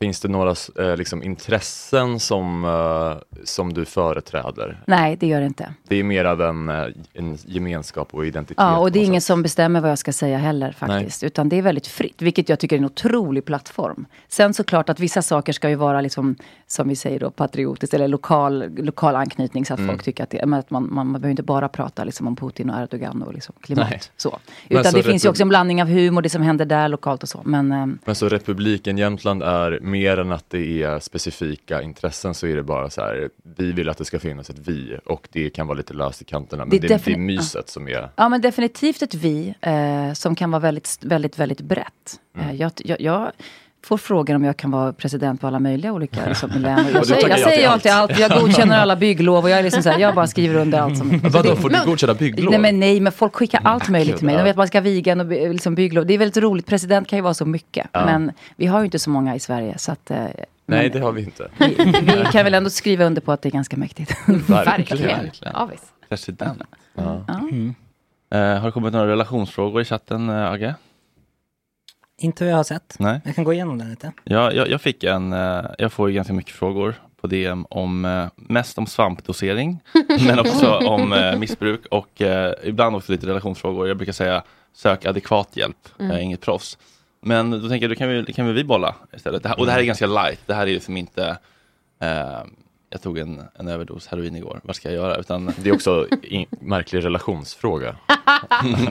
Finns det några eh, liksom, intressen som, eh, som du företräder? Nej, det gör det inte. Det är mer av en, eh, en gemenskap och identitet. Ja, och det är ingen som bestämmer vad jag ska säga heller faktiskt. Utan det är väldigt fritt, vilket jag tycker är en otrolig plattform. Sen såklart att vissa saker ska ju vara liksom, som vi säger då, patriotiskt eller lokal, lokal anknytning så att Mm. folk tycker att, det, att man, man, man behöver inte bara prata liksom om Putin och Erdogan och liksom klimat. Nej. Så. Utan så det finns ju också en blandning av humor, det som händer där lokalt och så. Men ehm, Men så republiken Jämtland är mer än att det är specifika intressen så är det bara så här, vi vill att det ska finnas ett vi och det kan vara lite löst i kanterna men Det det, är det, är myset som är Ja men definitivt ett vi eh, som kan vara väldigt, väldigt, väldigt brett. Mm. Eh, jag, jag, jag får frågan om jag kan vara president på alla möjliga olika liksom, län. *laughs* Jag säger, jag ja säger allt. alltid allt. Jag godkänner alla *laughs* bygglov och jag är liksom så här, jag bara skriver under allt som... Vadå, får du godkänna bygglov? Nej men nej, men folk skickar allt möjligt till mig. De ja. vet att man ska viga en och liksom bygglov. Det är väldigt roligt. President kan ju vara så mycket. Ja. Men vi har ju inte så många i Sverige. Så att, eh, Nej men det har vi inte. vi kan väl ändå skriva under på att det är ganska mäktigt. *laughs* Verkligen. Ja, visst. President. Ja. Ja. Eh, har det kommit några relationsfrågor i chatten, eh, Agge? Inte vad jag har sett. Nej. Jag kan gå igenom den lite. Ja, jag, jag fick en, eh, jag får ju ganska mycket frågor på DM om, eh, mest om svampdosering, *laughs* men också om eh, missbruk och ibland också lite relationsfrågor. Jag brukar säga sök adekvat hjälp, Mm. jag är inget proffs. Men då tänker jag, då kan vi, kan vi bolla istället. Det här, och det här är ganska light, det här är liksom inte eh, jag tog en, en överdos heroin igår, vad ska jag göra? Utan... Det är också en märklig relationsfråga. *laughs*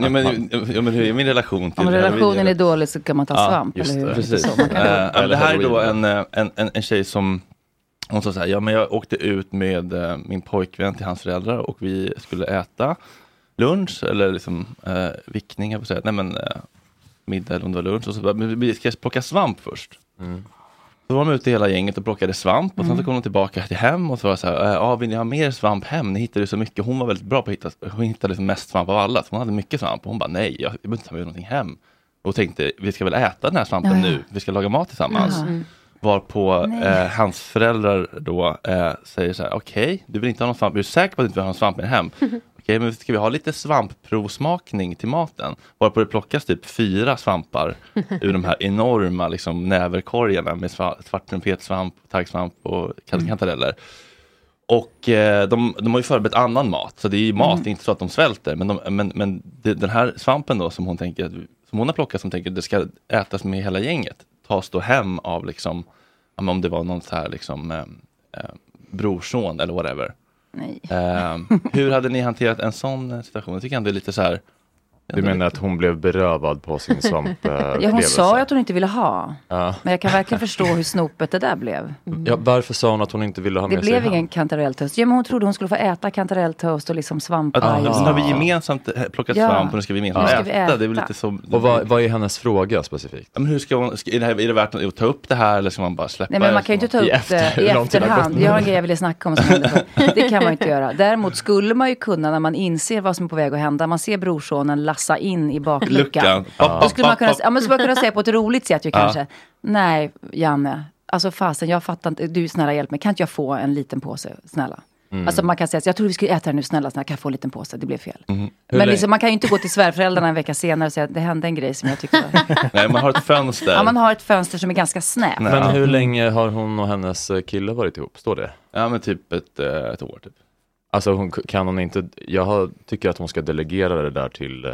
ja, men, ja, men hur är min relation till Om heroin? relationen är dålig så kan man ta Ja, svamp, just eller hur? det. Precis. Så kan ja, det här är då heroin. en, eh, en, en, en tjej som hon sa så här, ja men jag åkte ut med eh, min pojkvän till hans föräldrar och vi skulle äta lunch eller liksom eh, vickning, jag säga, nej men eh, middag eller om det var lunch och så bara, men vi ska plocka svamp först. Mm. Så var de ute hela gänget och plockade svamp och sen så Mm. kom de tillbaka till hem och så var det så här, eh, ja vill ni ha mer svamp hem? Ni hittade ju så mycket. Hon var väldigt bra på att hitta, hon hittade mest svamp av alla. Så hon hade mycket svamp och hon bara nej, jag behöver inte ta med någonting hem. Och tänkte, vi ska väl äta den här svampen Ja, ja. nu, vi ska laga mat tillsammans. Jaha. Mm. Nej. eh, hans föräldrar då eh, säger så här, okej, du vill inte ha någon svamp, är du säker på att du inte vill ha någon svamp med hem? *laughs* Okej, men ska vi ha lite svampprovsmakning till maten? Varpå det plockas typ fyra svampar ur de här enorma liksom, näverkorgarna med sva- svart trumpetsvamp, taggsvamp och kan- kantareller. Och eh, de, de har ju förberett annan mat, så det är ju mat, Mm. inte så att de svälter. Men, de, men, men det, den här svampen då som hon, tänker, som hon har plockat som tänker att det ska ätas med hela gänget, tas då hem av liksom, om det var någon så här liksom eh, eh, brorson eller whatever. Nej. Eh, hur hade ni hanterat en sån situation? Jag tycker ändå det är lite så här. Du menar att hon blev berövad på sin *laughs* svamp Ja, hon sa att hon inte ville ha. Ja. Men jag kan verkligen förstå hur snopet det där blev. ja, varför sa hon att hon inte ville ha Det med sig blev hem? ingen kantarelltoast. Ja, men hon trodde hon skulle få äta kantarelltoast och liksom Att, svamppaj. och nu har vi gemensamt eh, plockat Ja. svamp och nu ska vi gemensamt Nu ska vi äta. Det är väl äta. lite så. Och vad, vad är hennes fråga specifikt? Ja, Men hur ska hon, ska, är, det här, är det värt att ta upp det här eller ska man bara släppa Nej men det? man kan ju inte ta upp efter- det i efterhand. Jag har en grej jag ville snacka om. Som hände för. Det kan man inte göra. Däremot skulle man ju kunna när man inser vad som är på väg att hända. Man ser brorsonen lassa in i bakluckan. Luckan. Då skulle man kunna, ja, men skulle man kunna säga på ett roligt sätt ju Ja. kanske. Nej, Janne. alltså fasen jag fattar inte, du snälla hjälp mig, kan inte jag få en liten påse, snälla? Mm. Alltså man kan säga, så jag tror vi skulle äta det nu, snälla, snälla kan jag få en liten påse? Det blev fel. Hur Men liksom, man kan ju inte gå till svärföräldrarna en vecka senare och säga att det hände en grej som jag tyckte var... *laughs* Nej, man har ett fönster. ja, man har ett fönster som är ganska snävt. Men hur länge har hon och hennes eh, kille varit ihop? Står det? Ja men typ ett, eh, ett år typ. Alltså hon, kan hon inte, jag har, tycker att hon ska delegera det där till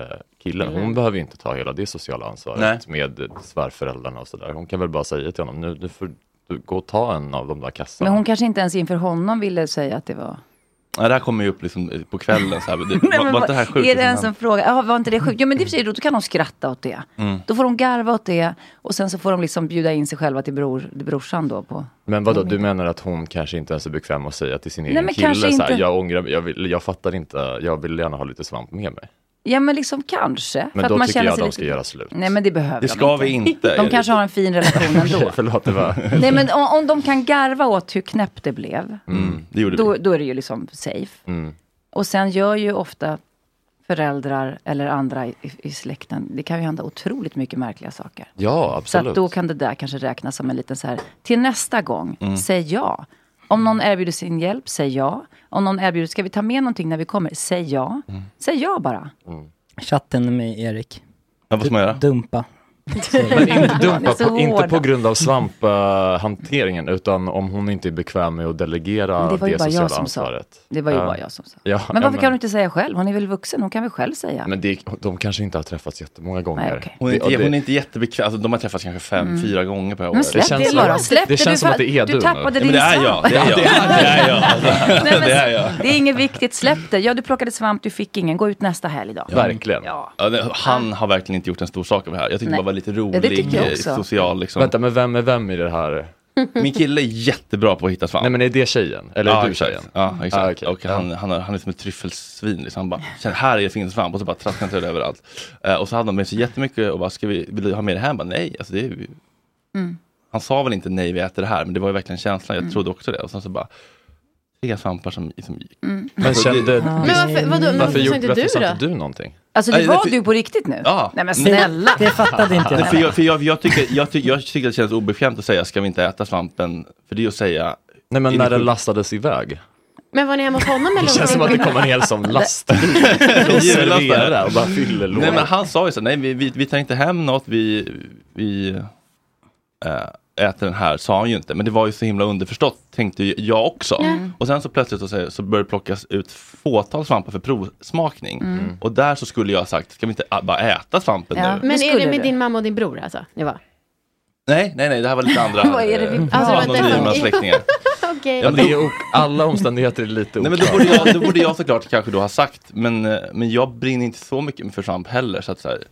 killen. Hon Mm. behöver ju inte ta hela det sociala ansvaret Nej. med svärföräldrarna och sådär. Hon kan väl bara säga till honom, nu, nu får du gå och ta en av de där kassarna. Men hon kanske inte ens inför honom ville säga att det var... Ja, det här kommer ju upp liksom på kvällen så här. *laughs* Det, Nej, var, var inte det här sjukt? är det liksom? en som frågar, ja var inte det sjukt? Ja men det är för sig, då kan de skratta åt det. Mm. Då får de garva åt det och sen så får de liksom bjuda in sig själva till bror, brorsan då på Men vadå, du menar att hon kanske inte ens är bekväm att säga till sin Nej, egen kille så här, inte. jag ångrar jag, vill, jag fattar inte, jag vill gärna ha lite svamp med mig. Ja men liksom kanske. Men för då att man tycker känner jag sig de lite... ska göra slut. Nej men det behöver Det de ska vi inte. De kanske har en fin relation *laughs* ändå. Förlåt, det var... Nej men om, om de kan garva åt hur knäppt det blev. Mm, det gjorde Då, vi. då är det ju liksom safe. Mm. Och sen gör ju ofta föräldrar eller andra i, i släkten, det kan ju hända otroligt mycket märkliga saker. Ja, Så absolut. att då kan det där kanske räknas som en liten så här, till nästa gång, Mm. säg ja. Om någon erbjuder sin hjälp, säg ja. Om någon erbjuder, ska vi ta med någonting när vi kommer, säg ja. Mm. Säg ja bara. Chatten med Erik. Ja, vad ska man göra? Dumpa. Men *laughs* inte, Det dumpa på, inte på hårda. grund av svamphanteringen utan om hon inte är bekväm med att delegera Men det var ju det bara jag sociala som sa. ansvaret. Det var ju Ja. bara jag som sa. Ja, Men varför ja, kan du inte säga själv? Hon är väl vuxen? Hon kan väl själv säga? Men det, de kanske inte har träffats jättemånga gånger. Nej, okej. Hon är, Det- det- hon är inte jättebekväm, alltså, de har träffats kanske fem, Mm. fyra gånger per år. Men släpp det, bara. Släpp det. det känns du, som att det är du du tappade din men det är svamp. det är jag. *laughs* Det är jag. Alltså, *laughs* Nej, men det är jag. Det är inget viktigt, släpp det. Ja, du plockade svamp, du fick ingen. Gå ut nästa helg då. Verkligen. Det, han har verkligen inte gjort en stor sak av det här. Jag tyckte Nej. det bara var lite Ja, rolig, jag eh, social liksom. Vänta, men vem är vem i det här? *laughs* Min kille är jättebra på att hitta svamp. Nej men är det tjejen? Eller är ja, du exakt. tjejen? Ja, exakt. Ah, okej. Och han, han, har- han är som ett tryffelsvin. Liksom. Han bara, känner, här är det finns svamp och så bara traskar han till det överallt. Eh, och så hade han med sig jättemycket och bara, ska vi, vill du ha med det här? Jag bara, nej, alltså det är, ju- Mm. Han sa väl inte nej, vi äter det här, men det var ju verkligen känslan. Jag Mm. trodde också det. Och sen så bara, tre svampar som, som gick. Mm. Men kände... Men varför, vadå, varför sa gjorde- inte varför du sa inte du någonting? Alltså det Nej, var för- du på riktigt nu? Ja. Nej men snälla. Det fattade inte Nej, jag. för jag, för jag, jag, tycker, jag, tycker, jag tycker att det känns obekvämt att säga, ska vi inte äta svampen? För det är att säga... Nej men Är när det den lastades iväg. Men var ni hemma hos honom eller? Det känns som att det kommer en hel *laughs* som lastbil och servera och bara fyller Nej men han sa ju så, nej vi, vi, vi tar inte hem något, vi, vi äh, äter den här, sa han ju inte. Men det var ju så himla underförstått, tänkte ju jag också. Mm. Och sen så plötsligt så, så, så började det plockas ut fåtal svampar för provsmakning. Mm. Och där så skulle jag ha sagt, ska vi inte bara äta svampen Ja. nu? Men är det med du. din mamma och din bror alltså? Det var? Nej, nej, nej, det här var lite andra *laughs* Vad är det vi anonyma Alltså, var- släktingar. *laughs* Ja, det är, alla omständigheter är lite Nej, men då, borde jag, då borde jag *laughs* såklart kanske då ha sagt, men, eh, men jag brinner inte så mycket för svamp heller. Så att, så här,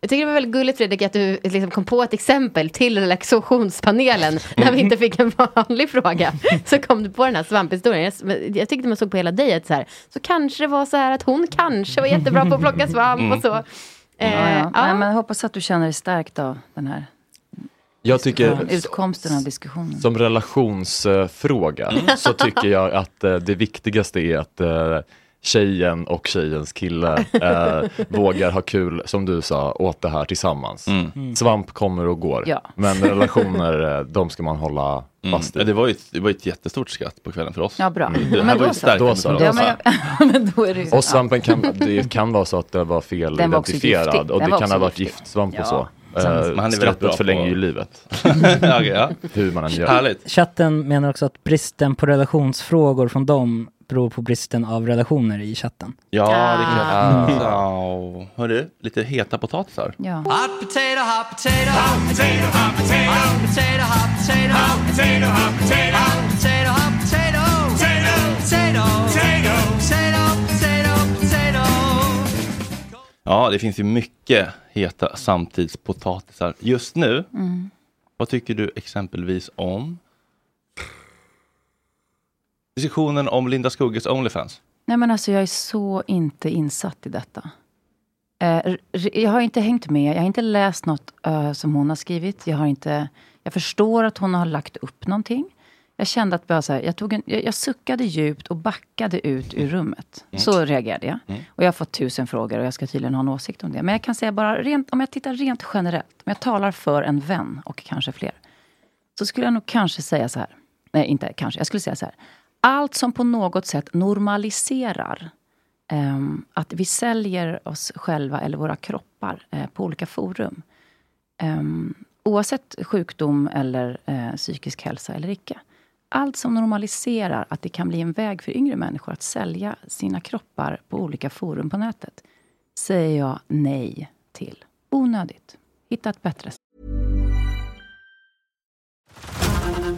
Jag tycker det var väldigt gulligt Fredrik att du liksom kom på ett exempel till relaxationspanelen när vi inte fick en vanlig fråga. Så kom du på den här svamphistorien. Jag, jag tyckte man såg på hela dig att så här, så kanske det var så här att hon kanske var jättebra på att plocka svamp och så. Eh, Ja, ja. ja. Nej, men jag hoppas att du känner dig stärkt av den här Jag tycker, utkomsten av diskussionen. som relationsfråga så tycker jag att eh, det viktigaste är att eh, tjejen och tjejens kille *laughs* eh, vågar ha kul, som du sa, åt det här tillsammans. Mm. Svamp kommer och går, Ja. men relationer, eh, de ska man hålla fast Ja, i. det, var ju, ett- det var ju ett jättestort skratt på kvällen för oss. Ja, bra. Det Men här då var ju så. stärkande Då så. för oss. *laughs* Ja, men, då är det ju... Och svampen kan, det kan vara så att det var fel Den var identifierad giftig. och det var kan ha varit giftig. giftsvamp Ja. och så. Men han är väldigt Skrattet förlänger på- ju livet. *laughs* okej, ja. Hur man än gör. Härligt. Chatten menar också att bristen på relationsfrågor från dem beror på bristen av relationer i chatten. Ja, det är Ah. klart. Ja. Hörru, lite heta potatisar. Ja. Hot potato, hot potato, hot potato, hot potato, hot potato, hot potato, hot potato, hot potato, hot potato, hot potato, potato, potato, potato, potato, potato, potato. Ja, det finns ju mycket heta samtidspotatisar. Just nu, Mm. vad tycker du exempelvis om diskussionen om Linda Skugges Onlyfans? Nej men alltså jag är så inte insatt i detta. Eh, jag har inte hängt med, jag har inte läst något eh, som hon har skrivit. Jag, har inte, jag förstår att hon har lagt upp någonting. Jag kände att bara så här, jag, tog en, jag, jag suckade djupt och backade ut ur rummet. Mm. Så reagerade jag. Mm. Och jag har fått tusen frågor och jag ska tydligen ha en åsikt om det. Men jag kan säga bara, rent, om jag tittar rent generellt, om jag talar för en vän och kanske fler. Så skulle jag nog kanske säga så här. Nej, inte kanske. Jag skulle säga så här. Allt som på något sätt normaliserar ehm, att vi säljer oss själva eller våra kroppar eh, på olika forum. Ehm, oavsett sjukdom eller eh, psykisk hälsa eller icke. Allt som normaliserar att det kan bli en väg för yngre människor att sälja sina kroppar på olika forum på nätet säger jag nej till. Onödigt. Hitta ett bättre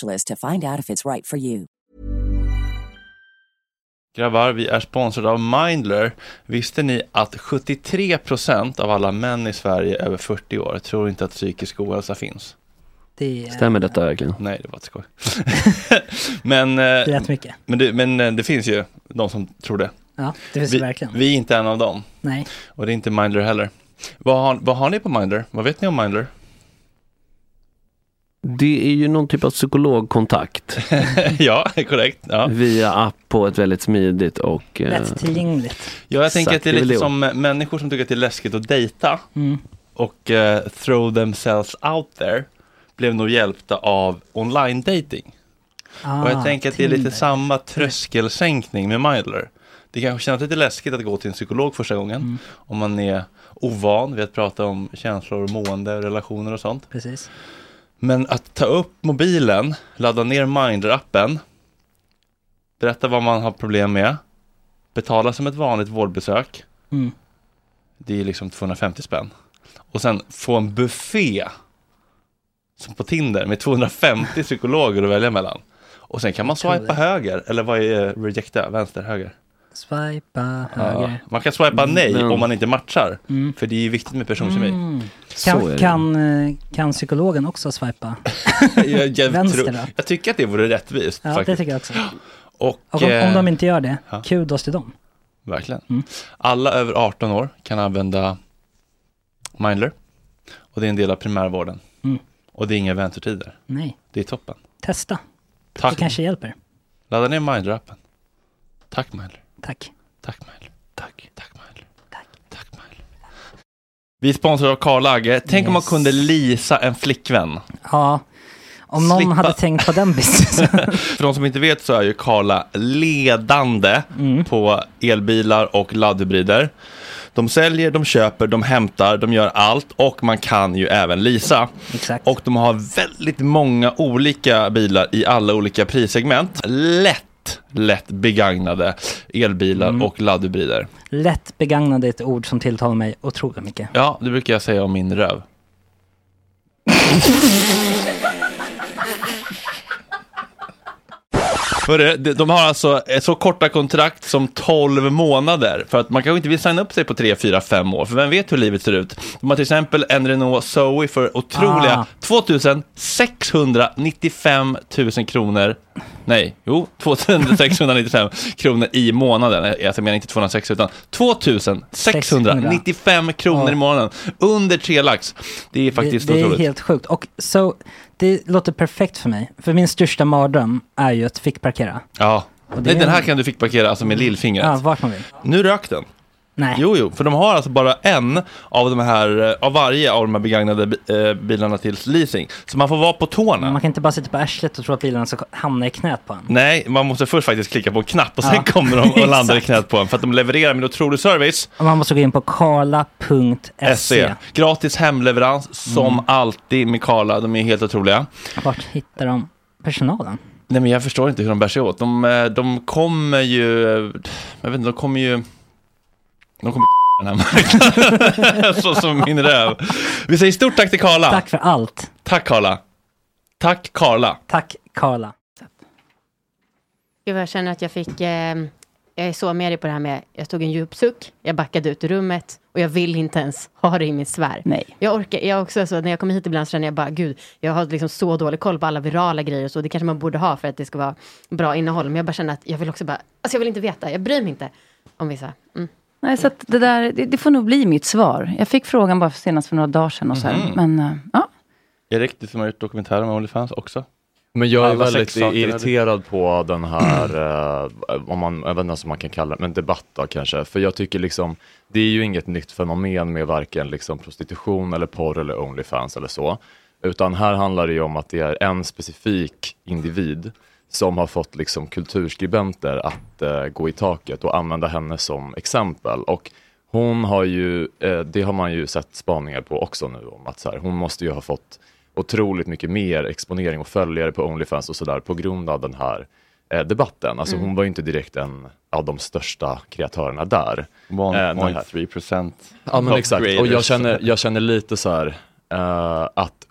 to find out if it's right for you. Grabbar, vi är sponsrade av Mindler. Visste ni att 73% av alla män i Sverige över 40 år tror inte att psykisk ohälsa finns? Det Stämmer detta verkligen? Nej, det var ett skoj. *laughs* men, eh, Rätt mycket. Men det, men eh, det finns ju de som tror det. Ja, det finns vi, det verkligen. Vi är inte en av dem. Nej. Och det är inte Mindler heller. Vad har, vad har ni på Mindler? Vad vet ni om Mindler? Det är ju någon typ av psykologkontakt. *laughs* ja, korrekt. Ja. Via app på ett väldigt smidigt och... eh, Lättillgängligt. Ja, jag tänker att det är lite det. som eh, människor som tycker att det är läskigt att dejta Mm. och eh, throw themselves out there blev nog hjälpta av online dating. Ah, och jag tänker att det är lite Tinder. samma tröskelsänkning med Mindler. Det kanske känns lite läskigt att gå till en psykolog första gången Mm. om man är ovan vid att prata om känslor, mående, relationer och sånt. Precis. Men att ta upp mobilen, ladda ner Mindler-appen, berätta vad man har problem med, betala som ett vanligt vårdbesök, Mm. det är liksom 250 spänn. Och sen få en buffé, som på Tinder, med 250 psykologer att välja mellan. Och sen kan man swipa höger, eller vad är rejecta, vänster, höger? Swipa Ja, höger. man kan swipa nej Men- om man inte matchar, Mm. för det är viktigt med personkemi. Mm. Kan, kan, eh, kan psykologen också swipa? *laughs* jag, jag, Vänster tror, då? jag tycker att det vore rättvist. Ja, faktiskt. det tycker jag också. *gasps* Och, Och om, eh, om de inte gör det, ja. kudos till dem. Verkligen. Mm. Alla över 18 år kan använda Mindler. Och det är en del av primärvården. Mm. Och det är inga väntetider. Nej, Det är toppen. testa. Tack. Det kanske hjälper. Ladda ner Mindler-appen. Tack Mindler. Tack. Tack Mindler. Tack. Tack Mindler. Tack. Tack Mindler. Vi sponsrar av Karl Agge. Tänk om man Yes. kunde lisa en flickvän. Ja, om någon Slippa- hade tänkt på den businessen. *laughs* För de som inte vet så är ju Karla ledande Mm. på elbilar och laddhybrider. De säljer, de köper, de hämtar, de gör allt och man kan ju även leasa. Exakt. Och de har väldigt många olika bilar i alla olika prissegment. Lätt, lätt begagnade elbilar Mm. och laddhybrider. Lätt begagnade är ett ord som tilltalar mig otroligt mycket. Ja, det brukar jag säga om min röv. *laughs* Hörru, de- de har alltså eh, så korta kontrakt som 12 månader. För att man kanske inte vill signa upp sig på 3, 4, 5 år. För vem vet hur livet ser ut? De har till exempel en Renault Zoe för otroliga Ah. 2695 000 kronor. Nej, jo, 2695 *laughs* kronor i månaden. Eh, Jag menar inte 260 utan 2695 kronor Ja. i månaden. Under tre lax. Det är faktiskt det, det är otroligt. helt sjukt. Och så, Det låter perfekt för mig. För min största mardröm är ju att fick parkera. Ja. Och det Nej, är den här kan du fick parkera alltså med lillfingret. Ja, vart man vill. Nu rök den. Nej. Jo, jo, för de har alltså bara en av de här, eh, av varje av de här begagnade eh, bilarna till leasing. Så man får vara på tårna. Man kan inte bara sitta på arslet och tro att bilarna ska hamna i knät på en. Nej, man måste först faktiskt klicka på en knapp och sen Ja. kommer de och landar i *laughs* knät på en. För att de levererar med otrolig service. Och man måste gå in på karla.se. SE. Gratis hemleverans som Mm. alltid med Karla. De är helt otroliga. Vart hittar de personalen? Nej men jag förstår inte hur de bär sig åt. De, eh, de kommer ju, jag vet inte, de kommer ju, de kommer *laughs* den här marknaden. *laughs* Så som min röv. Vi säger stort tack till Karla. Tack för allt. Tack Karla. Tack Karla. Tack Karla. Gud, vad jag känner att jag fick... Eh, jag är så med dig på det här med... Jag tog en djup suck, jag backade ut ur rummet och jag vill inte ens ha det i min sfär. Nej. Jag orkar, jag också så när jag kommer hit ibland så känner jag bara, gud, jag har liksom så dålig koll på alla virala grejer och så. Det kanske man borde ha för att det ska vara bra innehåll. Men jag bara känner att jag vill också bara, alltså jag vill inte veta, jag bryr mig inte om vissa. Mm. Nej, så att det där, det, det får nog bli mitt svar. Jag fick frågan bara senast för några dagar sedan och så här. Mhm. Men eh, ja, Erik, du som har gjort dokumentärer med Onlyfans också. Men jag är Alla väldigt irriterad på den här, eh, om man, jag vet inte om man kan kalla det, men debatt då kanske. För jag tycker liksom, det är ju inget nytt fenomen med varken liksom prostitution eller porr eller Onlyfans eller så. Utan här handlar det ju om att det är en specifik individ som har fått liksom kulturskribenter att eh, gå i taket och använda henne som exempel. Och hon har ju, eh, det har man ju sett spaningar på också nu om att så här, hon måste ju ha fått otroligt mycket mer exponering och följare på Onlyfans och sådär på grund av den här eh, debatten. Alltså Mm. hon var ju inte direkt en av de största kreatörerna där. One- Eh, den här- 0.3 procent. Ja men exakt, och jag känner, jag känner lite så här eh, att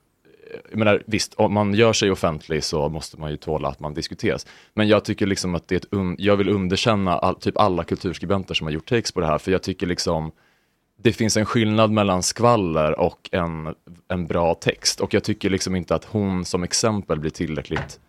jag menar, visst, om man gör sig offentlig så måste man ju tåla att man diskuteras. Men jag tycker liksom att det är ett un- jag vill underkänna all, typ alla kulturskribenter som har gjort takes på det här, för jag tycker liksom det finns en skillnad mellan skvaller och en, en bra text. Och jag tycker liksom inte att hon som exempel blir tillräckligt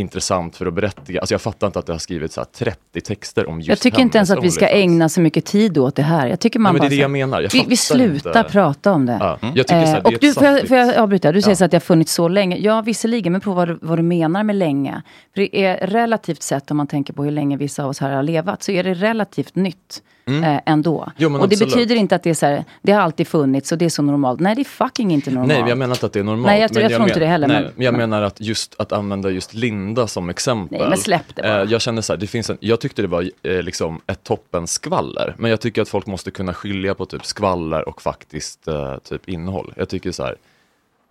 intressant för att berättiga. Alltså jag fattar inte att det har skrivits så här 30 texter om just jag tycker inte ens att vi ska ägna så mycket tid åt det här. Jag tycker man Ja, men det är bara det jag menar. Jag vi, vi slutar inte. prata om det. Ja, jag tycker så här, Eh, och du, får, jag, får jag avbryta? Du säger Ja. så att det har funnits så länge. Ja, visserligen, men på vad, du- vad du menar med länge. För det är relativt sett, om man tänker på hur länge vissa av oss här har levat, så är det relativt nytt. Mm. Eh, ändå. Jo, och det absolut. betyder inte att det är så här, det har alltid funnits och det är så normalt. Nej, det är fucking inte normalt. Nej, jag menar inte att det är normalt. Nej, jag- men jag tror inte men- det heller, Nej, men- men jag men- menar att just att använda just Linda som exempel. Nej, men släpp det bara. Eh, jag känner så här, det finns en, jag tyckte det var eh, liksom ett toppen skvaller. Men jag tycker att folk måste kunna skilja på typ skvaller och faktiskt eh, typ innehåll. Jag tycker så här,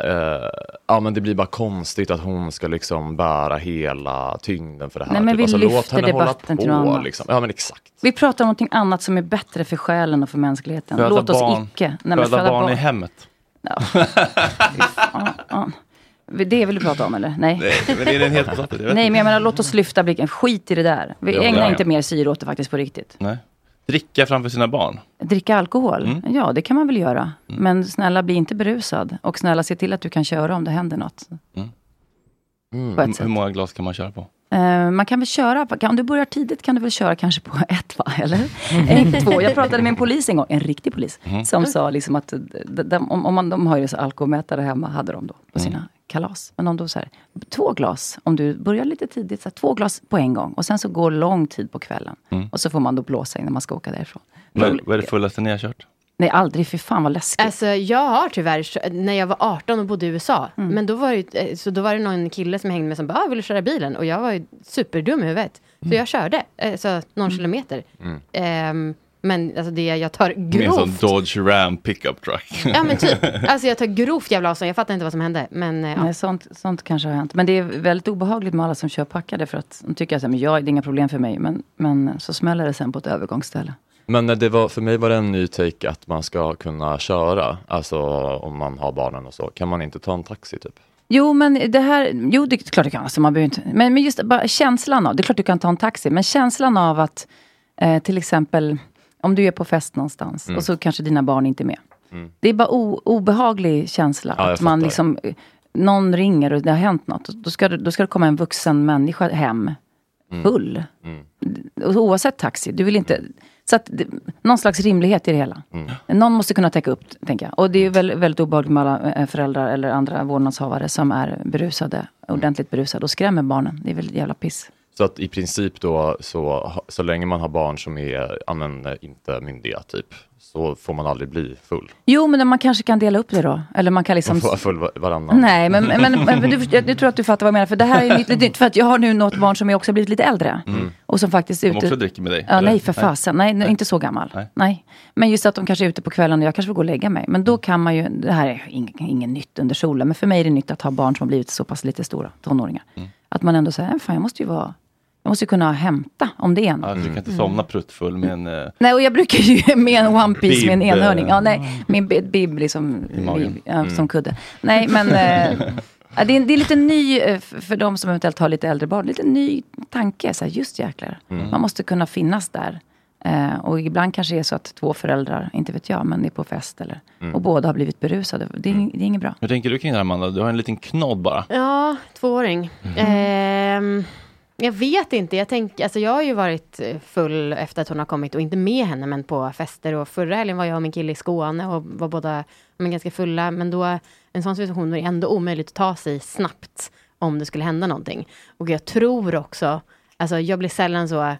eh, ja men det blir bara konstigt att hon ska liksom bära hela tyngden för det här. Nej, men typ. vi låt lyfter henne hålla debatten till något på annat. liksom. Ja men exakt. Vi pratar om någonting annat som är bättre för själen och för mänskligheten. Föda Låt oss barn. icke... föda, barn, i hemmet. Ja. Det vill du prata om eller? Nej. Nej, men det är en helt Nej, men jag menar låt oss lyfta blicken. Skit i det där. Vi Ja, ägnar ja. inte mer syre åt det faktiskt på riktigt. Nej. Dricka framför sina barn. Dricka alkohol? Mm. Ja, det kan man väl göra. Men snälla, bli inte berusad. Och snälla, se till att du kan köra om det händer något. På ett Hur många glas kan man köra på? Eh, man kan väl köra, om du börjar tidigt kan du väl köra kanske på *laughs* ett va, eller? En, två. Jag pratade med en polis en gång, en riktig polis, Mhm. som sa liksom att de, de, om, man, de har ju så alkoholmätare hemma, hade de då på sina kalas. Men om då så här, två glas, om du börjar lite tidigt, så här, två glas på en gång. Och sen så går lång tid på kvällen. Mm. Och så får man då blåsa innan man ska åka därifrån. Vad vad är det fullaste ni har kört? Nej, aldrig, för fan vad läskigt. Alltså jag har tyvärr, när jag var 18 och bodde i USA, Mm. men då var, det, eh, så då var det någon kille som hängde med som bara, ah, vill du köra bilen? Och jag var ju superdum i huvudet. Mm. Så jag körde, eh, så någon kilometer. Ehm, men alltså det jag tar Med en sån grovt. Dodge Ram pickup truck. *laughs* Ja men typ, *laughs* alltså jag tar grovt jävla avstånd, jag fattar inte vad som hände. Men eh, ja. Nej, sånt, sånt kanske har hänt. Men det är väldigt obehagligt med alla som kör packade. För att de tycker att men jag, det är inga problem för mig. Men, men så smäller det sen på ett övergångsställe. Men eh, det var, för mig var det en ny take att man ska kunna köra, alltså om man har barnen och så. Kan man inte ta en taxi typ? Jo, men det här, jo det är klart du kan. Alltså, man inte, men, men just bara känslan av, det är klart du kan ta en taxi. Men känslan av att eh, till exempel, om du är på fest någonstans Mm. och så kanske dina barn inte är med. Mm. Det är bara obehaglig känsla. Ja, att man liksom, någon ringer och det har hänt något. Då ska, då ska det komma en vuxen människa hem full. Mm. Och Oavsett taxi, du vill inte... Så att, det, någon slags rimlighet i det hela. Mm. Någon måste kunna täcka upp, tänker jag. Och det är ju väl, väldigt obehagligt med alla eh, föräldrar eller andra vårdnadshavare som är berusade, ordentligt berusade och skrämmer barnen. Det är väl jävla piss. Så att i princip då, så, så länge man har barn som är ja, men, eh, inte myndiga, typ, så får man aldrig bli full. Jo, men man kanske kan dela upp det då. Eller man kan liksom... Man får vara full va- varannan. Nej, men, men, men, men du, jag, tror att du fattar vad jag menar. För det här är lite nytt. För att jag har nu något barn som är också blivit lite äldre. Mm. Och som faktiskt är ute... också dricker med dig, Ja, eller? nej för fasen. Nej, nej, inte så gammal. Nej. Nej. Men just att de kanske är ute på kvällen och jag kanske får gå och lägga mig. Men då kan man ju, det här är inget, inget nytt under solen. Men för mig är det nytt att ha barn som har blivit så pass lite stora, tonåringar. Mm. Att man ändå säger, "Äh, fan jag måste ju vara, jag måste ju kunna hämta om det är något. Ja, du kan inte somna pruttfull med en... eh, Nej, och jag brukar ju *laughs* med en One Piece med en Bib, eh, enhörning. Ja, nej, min bi- bib liksom, I magen. ja, Mm. som kudde. Nej, men eh, *laughs* ja, det, är, det är lite ny, eh, f- för de som eventuellt har lite äldre barn, lite ny tanke. Så här, just jäklar, Mm. man måste kunna finnas där. Eh, och ibland kanske det är så att två föräldrar, inte vet jag, men är på fest eller, Mm. och båda har blivit berusade. Det är, det är inget bra. Hur tänker du kring det här Amanda? Du har en liten knodd bara. Ja, tvååring. Ehm, jag vet inte. Jag, tänk, alltså jag har ju varit eh, full efter att hon har kommit och inte med henne men på fester. Och förra helgen var jag och min kille i Skåne och var båda men, ganska fulla. Men då, en sån situation var det ändå omöjligt att ta sig snabbt om det skulle hända någonting. Och jag tror också, alltså jag blir sällan så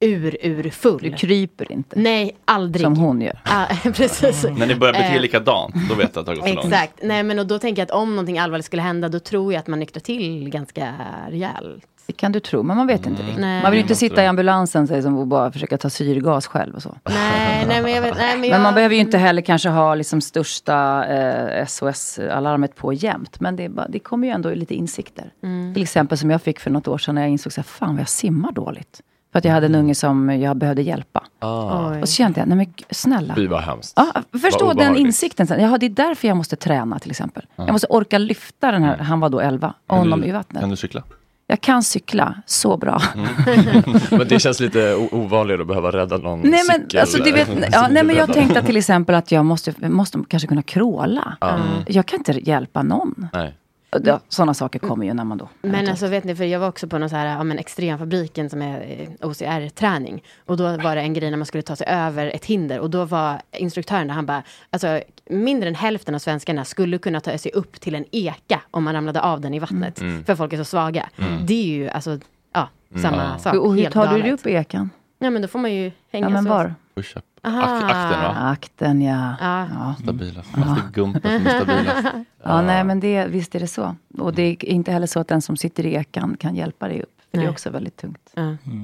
ur, ur full. Du kryper inte. Nej, aldrig. Som hon gör. Ja, *laughs* precis. När ni börjar bete er Eh, likadant, då vet jag att det har gått för långt. Exakt. Nej, men och då tänker jag att om någonting allvarligt skulle hända, då tror jag att man nyktrar till ganska rejält. Det kan du tro, men man vet inte Mm. riktigt. Nej. Man vill ju inte sitta i ambulansen säg, som och bara försöka ta syrgas själv och så. *laughs* Nej, nej, men jag vet, nej, men jag... Men man behöver ju inte heller kanske ha liksom största eh, SOS-alarmet på jämt. Men det, bara, det kommer ju ändå lite insikter. Mm. Till exempel som jag fick för något år sedan när jag insåg att fan vad jag simmar dåligt. För att jag hade en unge som jag behövde hjälpa. Ah. Och så kände jag, nej men snälla. Fy vad hemskt. Ja, förstå den insikten. sen. Jaha, det är därför jag måste träna till exempel. Ja. Jag måste orka lyfta den här, han var då 11, Kan honom du- i vattnet. Kan du cykla? Jag kan cykla så bra. *laughs* Men det känns lite o- *laughs* ovanligt att behöva rädda någon Nej men, cykel. alltså, du vet, *laughs* ja, nej, men jag tänkte till exempel att jag måste, måste kanske kunna kråla. Mm. Jag kan inte hjälpa någon. Nej. Ja, Sådana saker kommer ju när man då... Men alltså vet ni, för jag var också på någon så här, ja men extremfabriken som är eh, OCR-träning. Och då var det en grej när man skulle ta sig över ett hinder. Och då var instruktören där, han bara, alltså mindre än hälften av svenskarna skulle kunna ta sig upp till en eka om man ramlade av den i vattnet. Mm. För folk är så svaga. Mm. Det är ju alltså, ja, samma sak. Och hur tar du dig upp i ekan? Ja men då får man ju hänga Ja men så. var? Push-up. Aha. Ak- akten va? Akten ja. Ja. ja. Stabilast. Måste gumpa som är stabilast. *laughs* Ja, nej men det, visst är det så. Och det är inte heller så att den som sitter i ekan kan hjälpa dig upp. För det är Nej. också väldigt tungt.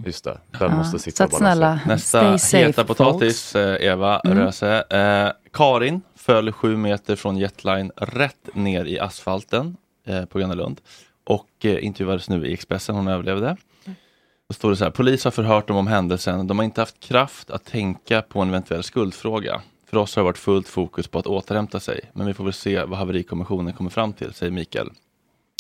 Just det, den Ja, måste sitta så att snälla, Nästa safe, heta potatis, eh, Eva Mm. Röse. Eh, Karin föll sju meter från jetline rätt ner i asfalten eh, på Gröna Lund och eh, intervjuades nu i Expressen. Hon överlevde. Då står det så här, polis har förhört dem om händelsen. De har inte haft kraft att tänka på en eventuell skuldfråga. För oss har det varit fullt fokus på att återhämta sig. Men vi får väl se vad haverikommissionen kommer fram till, säger Mikael.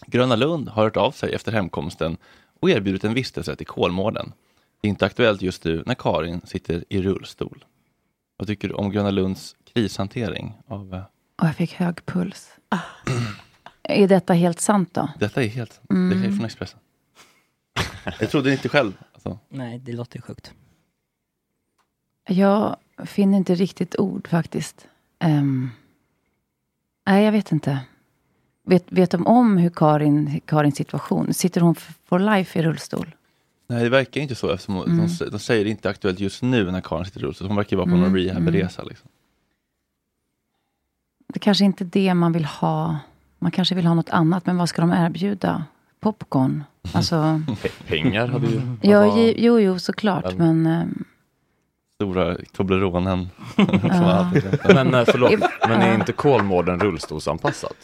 Gröna Lund har hört av sig efter hemkomsten och erbjudit en vistelse till Kolmården. Det är inte aktuellt just nu när Karin sitter i rullstol. Vad tycker du om Gröna Lunds krishantering? Av, eh, Och jag fick hög puls. Är detta helt sant då? detta är helt Mm. det är från Expressen. *laughs* Jag trodde inte själv. Alltså. Nej, det låter ju sjukt. Jag finner inte riktigt ord faktiskt. Ehm, nej, jag vet inte. Vet, vet de om hur Karin, Karins situation? Sitter hon for life i rullstol? Nej, det verkar inte så eftersom Mm. de, de säger det inte aktuellt just nu när Karin sitter i rullstol. Hon verkar ju vara på Mm, någon rehabresa. Liksom. Det kanske inte är det man vill ha. Man kanske vill ha något annat, men vad ska de erbjuda? Popcorn? Alltså, Pe- Pengar hade ju... ja, alltså, jo, jo, såklart, Men- men... ehm, Stora Tobleronen. *laughs* Ja. Men eh, förlåt, men är inte Kolmården rullstolsanpassat?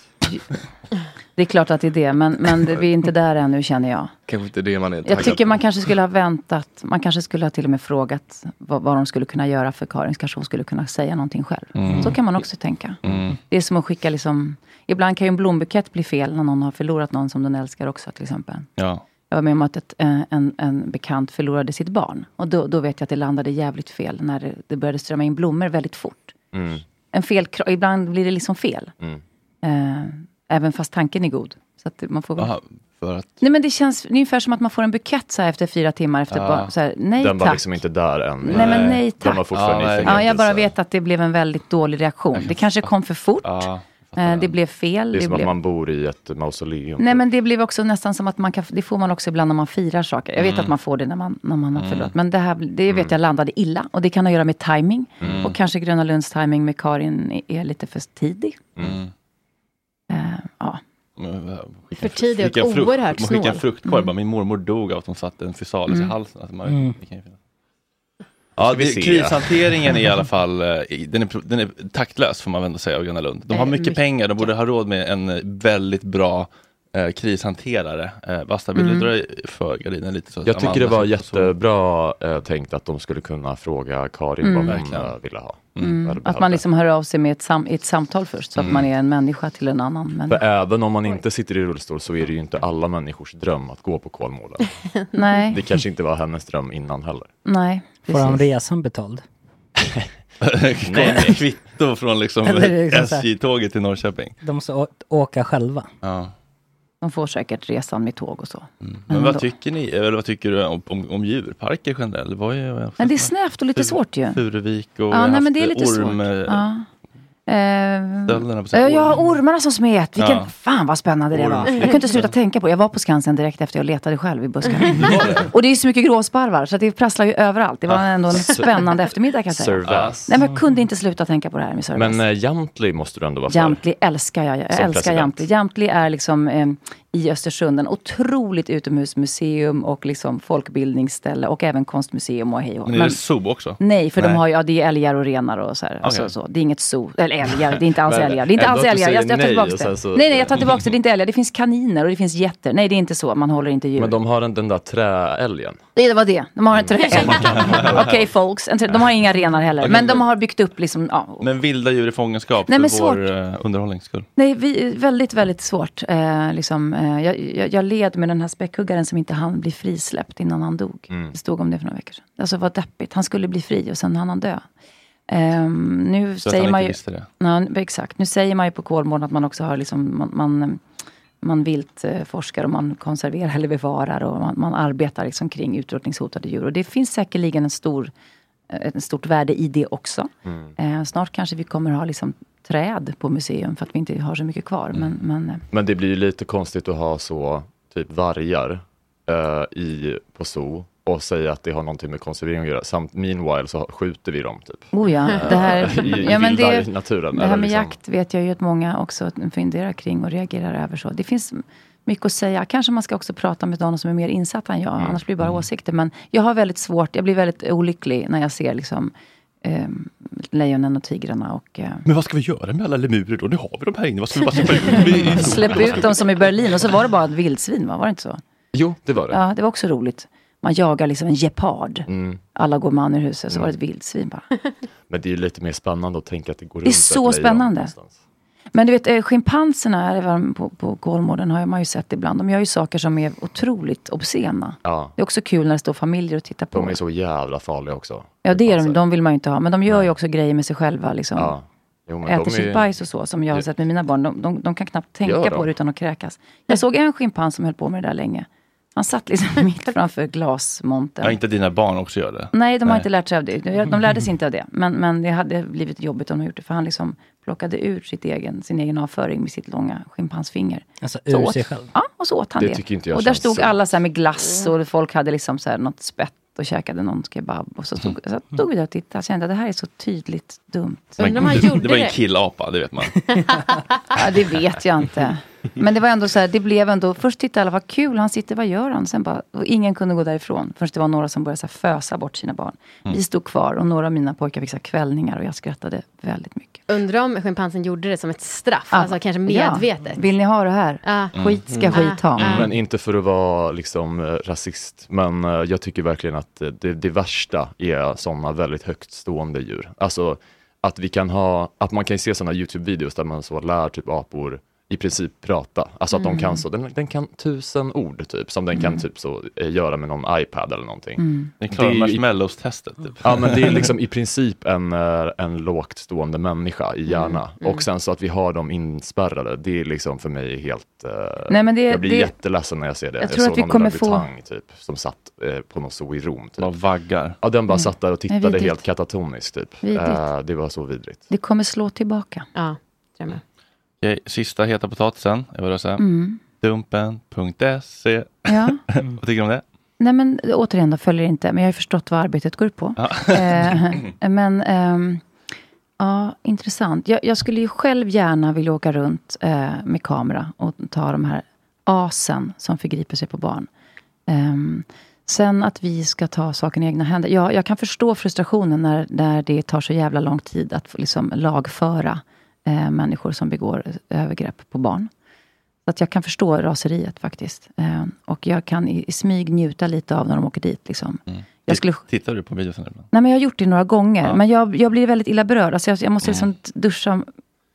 det är klart att det är det, men, men det, vi är inte där ännu känner jag. Kanske inte det man är Jag tycker man kanske skulle ha väntat. Man kanske skulle ha till och med frågat vad, vad de skulle kunna göra för Karin. Kanske hon skulle kunna säga någonting själv. Mm. Så kan man också tänka. Mm. Det är som att skicka liksom... Ibland kan ju en blombukett bli fel när någon har förlorat någon som den älskar också till exempel. Ja. Jag var med om att ett, eh, en, en bekant förlorade sitt barn. Och då, då vet jag att det landade jävligt fel när det, det började strömma in blommor väldigt fort. Mm. En fel, ibland blir det liksom fel. Mm. Eh, även fast tanken är god. Så att man får. Aha, För att, Nej men det känns ungefär som att man får en bukett så efter fyra timmar efter bara, så här, nej Den var tack. liksom inte där än. Nej men nej Den tack. var fortfarande i ja, jag bara vet att det blev en väldigt dålig reaktion. Det kanske kom för fort. Eh, det blev fel. Det är som blev... att man bor i ett mausoleum. Nej men det blev också nästan som att man kan, det får man också ibland när man firar saker. Jag vet Mm. att man får det när man, när man har Mm. förlorat. Men det här, det vet jag landade illa. Och det kan ha att göra med timing. Mm. Och kanske Gröna Lunds timing med Karin är- lite för tidig. Mm. Eh, ja. För tidig och oerhört Man skickar en snål. fruktkorg, Mm. bara min mormor dog av att hon satte en fysalis i Mm. halsen. Alltså man, Mm. det kan ju finnas. Ja, det, krishanteringen är i alla *laughs* fall, eh, den är, den är taktlös får man väl ändå säga av Gröna Lund. De har Eh, mycket mycket. pengar, de borde ha råd med en eh, väldigt bra eh, krishanterare. Eh, Basta, vill Mm. du dra för gardinen lite? Så Jag tycker det var jättebra eh, tänkt att de skulle kunna fråga Karin Mm. vad hon Verkligen. eh, ville ha. Mm. Eller Att man liksom hör av sig med ett, sam, ett samtal först. Så att Mm. man är en människa till en annan För människa. även om man inte sitter i rullstol så är det ju inte alla människors dröm att gå på Kolmården. *laughs* Nej. Det kanske inte var hennes dröm innan heller. Nej, Får han resan betald? *laughs* Nej, kvitto från liksom SJ-tåget till Norrköping. De måste å- åka själva. Ja. De får säkert resan med tåg och så. Men Men vad tycker ni, eller vad tycker du om, om, om djurparker generellt? Vad är, Men det är snävt och lite svårt ju. Furuvik och Ja, nej, men det är lite orm, svårt. eh, Ja. Eh, stölderna på sig. ja, ormarna som smet. Vilken, Ja. Fan vad spännande det var. Jag kunde inte sluta tänka på det. Jag var på Skansen direkt efter jag letade själv i buskarna. *laughs* och det är så mycket gråsparvar så det prasslar ju överallt. Det var ändå en spännande eftermiddag kan jag säga. Nej, men jag kunde inte sluta tänka på det här med Servais. Men eh, Jamtli måste du ändå vara för. Jamtli älskar jag. Jag Som älskar president. Jamtli. Jamtli är liksom eh, i Östersund en otroligt utomhusmuseum och liksom folkbildningsställe och även konstmuseum och hej och. Men är det zoo också? Nej, för de Nej. har ju, ja, det är älgar och renar och så här. Alltså, Okej. så. Det är inget zoo. Eller älgar, det är inte alls älgar. Det är inte alls älgar. Jag, jag tar nej tillbaka det. så- Nej, nej, jag tar tillbaka det. Det är inte älgar. Det finns kaniner och det finns getter. Nej, det är inte så. Man håller inte djur. Men de har den, den där träälgen. Det det var det. De har en träälg. *laughs* Okej folks. En trä- De har inga renar heller. Men de har byggt upp liksom, ja, Men vilda djur i fångenskap Nej, men för svårt. vår eh, underhållnings skull. Nej, vi, väldigt, väldigt svårt. Eh, liksom, eh, jag, jag, jag led med den här späckhuggaren som inte hann bli frisläppt innan han dog. Mm. Det stod om det för några veckor sedan. Alltså vad deppigt. Han skulle bli fri och sen hann han dö. Ehm, nu Så att säger han man inte ju... visste det. Ja, exakt. Nu säger man ju på Kolmården att man också har liksom, man, man, man viltforskar och man konserverar eller bevarar och man, man arbetar liksom kring utrotningshotade djur. Och det finns säkerligen en stor, ett stort värde i det också. Mm. Eh, snart kanske vi kommer ha liksom träd på museum för att vi inte har så mycket kvar. Men, men eh, Men det blir ju lite konstigt att ha så typ vargar eh, i, på zoo och säga att det har någonting med konservering att göra. Samt meanwhile så skjuter vi dem typ. Oh ja, det här, *laughs* I, ja, men det, naturen. det här med liksom. jakt vet jag ju att många också funderar kring och reagerar över. så. Det finns mycket att säga. Kanske man ska också prata med någon som är mer insatt än jag. Annars blir det bara åsikter. Men jag har väldigt svårt, jag blir väldigt olycklig när jag ser liksom eh, lejonen och tigrarna. Och, eh, Men vad ska vi göra med alla lemurer då? Nu har vi dem här inne. Vad ska vi bara släppa ut? *laughs* Släpp ut dem som i Berlin och så var det bara ett vildsvin, va? var det inte så? Jo, det var det. Ja, det var också roligt. Man jagar liksom en gepard. Mm. Alla går man ur huset, så var det ett vildsvin bara. *laughs* Men det är ju lite mer spännande att tänka att det går Det är runt så spännande. någonstans. Men du vet, eh, schimpanserna även på, på Kolmården har man ju sett ibland. De gör ju saker som är otroligt obscena. Ja, Det är också kul när det står familjer och tittar på. de är så jävla farliga också. Ja, det är de. De vill man ju inte ha. Men de gör ju också grejer med sig själva. Liksom. Ja. Jo, Äter sitt är- bajs och så, som jag har sett med mina barn. De, de, de kan knappt tänka på de? det utan att kräkas. Jag såg en schimpans som höll på med det där länge. Han satt liksom *laughs* mitt framför glasmontern. Ja, inte dina barn också gör det? Nej, de har inte lärt sig av det. De de lärde sig inte av det. Men, men det hade blivit jobbigt om de gjort det. För han liksom plockade ut sitt egen, sin egen avföring med sitt långa schimpansfinger. Alltså Så ur åt- sig själv? Ja, och så åt han Det det. tycker inte jag och där stod sunt. alla så här med glass och folk hade liksom så här något spett och käkade någon kebab. Och så stod, så stod vi där och tittade och kände att det här är så tydligt dumt. Men, det var en killapa, det vet man. *laughs* Ja, det vet jag inte. Men det var ändå så här, det blev ändå, först tittade alla, vad kul, han sitter, vad gör han? Sen bara, och ingen kunde gå därifrån. Först det var några som började så här fösa bort sina barn. Mm. Vi stod kvar och några av mina pojkar fick så kvällningar och jag skrattade väldigt mycket. Undrar om schimpansen gjorde det som ett straff, Ja. alltså kanske medvetet. Ja. Vill ni ha det här? Ja. Skit ska Mm. skit ha. Ja. Men inte för att vara liksom eh, rasist, men eh, jag tycker verkligen att eh, det, det värsta är sådana väldigt högt stående djur. Alltså att vi kan ha, att man kan se sådana YouTube-videos där man så lär typ apor i princip prata. Alltså att Mm. de kan så, den, den kan tusen ord typ, som den kan Mm. typ så eh, göra med någon iPad eller någonting. Mm. Den klarar Det är marshmallows-testet. Typ. Ja men det är liksom *laughs* i princip en, eh, en lågt stående människa i hjärna. Mm. Och sen så att vi har dem inspärrade, det är liksom för mig helt... eh, Nej, men det- jag blir det- jätteledsen när jag ser det. Jag tror att såg vi någon kommer få- Tang, typ, som satt eh, på något så i Rom. Typ. Bara vaggar. Ja den bara Mm. satt där och tittade helt katatoniskt typ. Eh, det var så vidrigt. Det kommer slå tillbaka. Ja, jag med. Okej, sista heta potatisen, jag vill säga. Mm. Dumpen.se. Ja. *laughs* Vad tycker du om det? Nej men återigen, då följer inte, men jag har förstått vad arbetet går ut på. Ja. Eh, *laughs* men ehm, ja, intressant. Jag, jag skulle ju själv gärna vilja åka runt eh, med kamera och ta de här asen som förgriper sig på barn. Ehm, sen att vi ska ta saken i egna händer. Ja, jag kan förstå frustrationen när, när det tar så jävla lång tid att liksom lagföra eh, människor som begår övergrepp på barn. Så att jag kan förstå raseriet faktiskt. Eh, och jag kan i, i smyg njuta lite av när de åker dit. Liksom. Jag skulle, Tittar du på videon ibland? nej, men jag har gjort det några gånger, Ja. men jag, jag blir väldigt illa berörd. Alltså jag, jag måste liksom duscha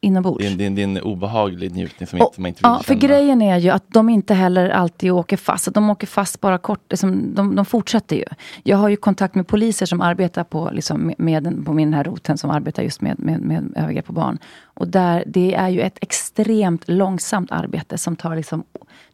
inombords. Det är, en- obehaglig njutning som inte, man inte vill Ja, för känna. grejen är ju att de inte heller alltid åker fast. Att de åker fast bara kort. Liksom, de, de fortsätter ju. Jag har ju kontakt med poliser som arbetar på, liksom, med, med, på min här roten som arbetar just med, med, med övergrepp på barn. Och där, det är ju ett extremt långsamt arbete som tar liksom,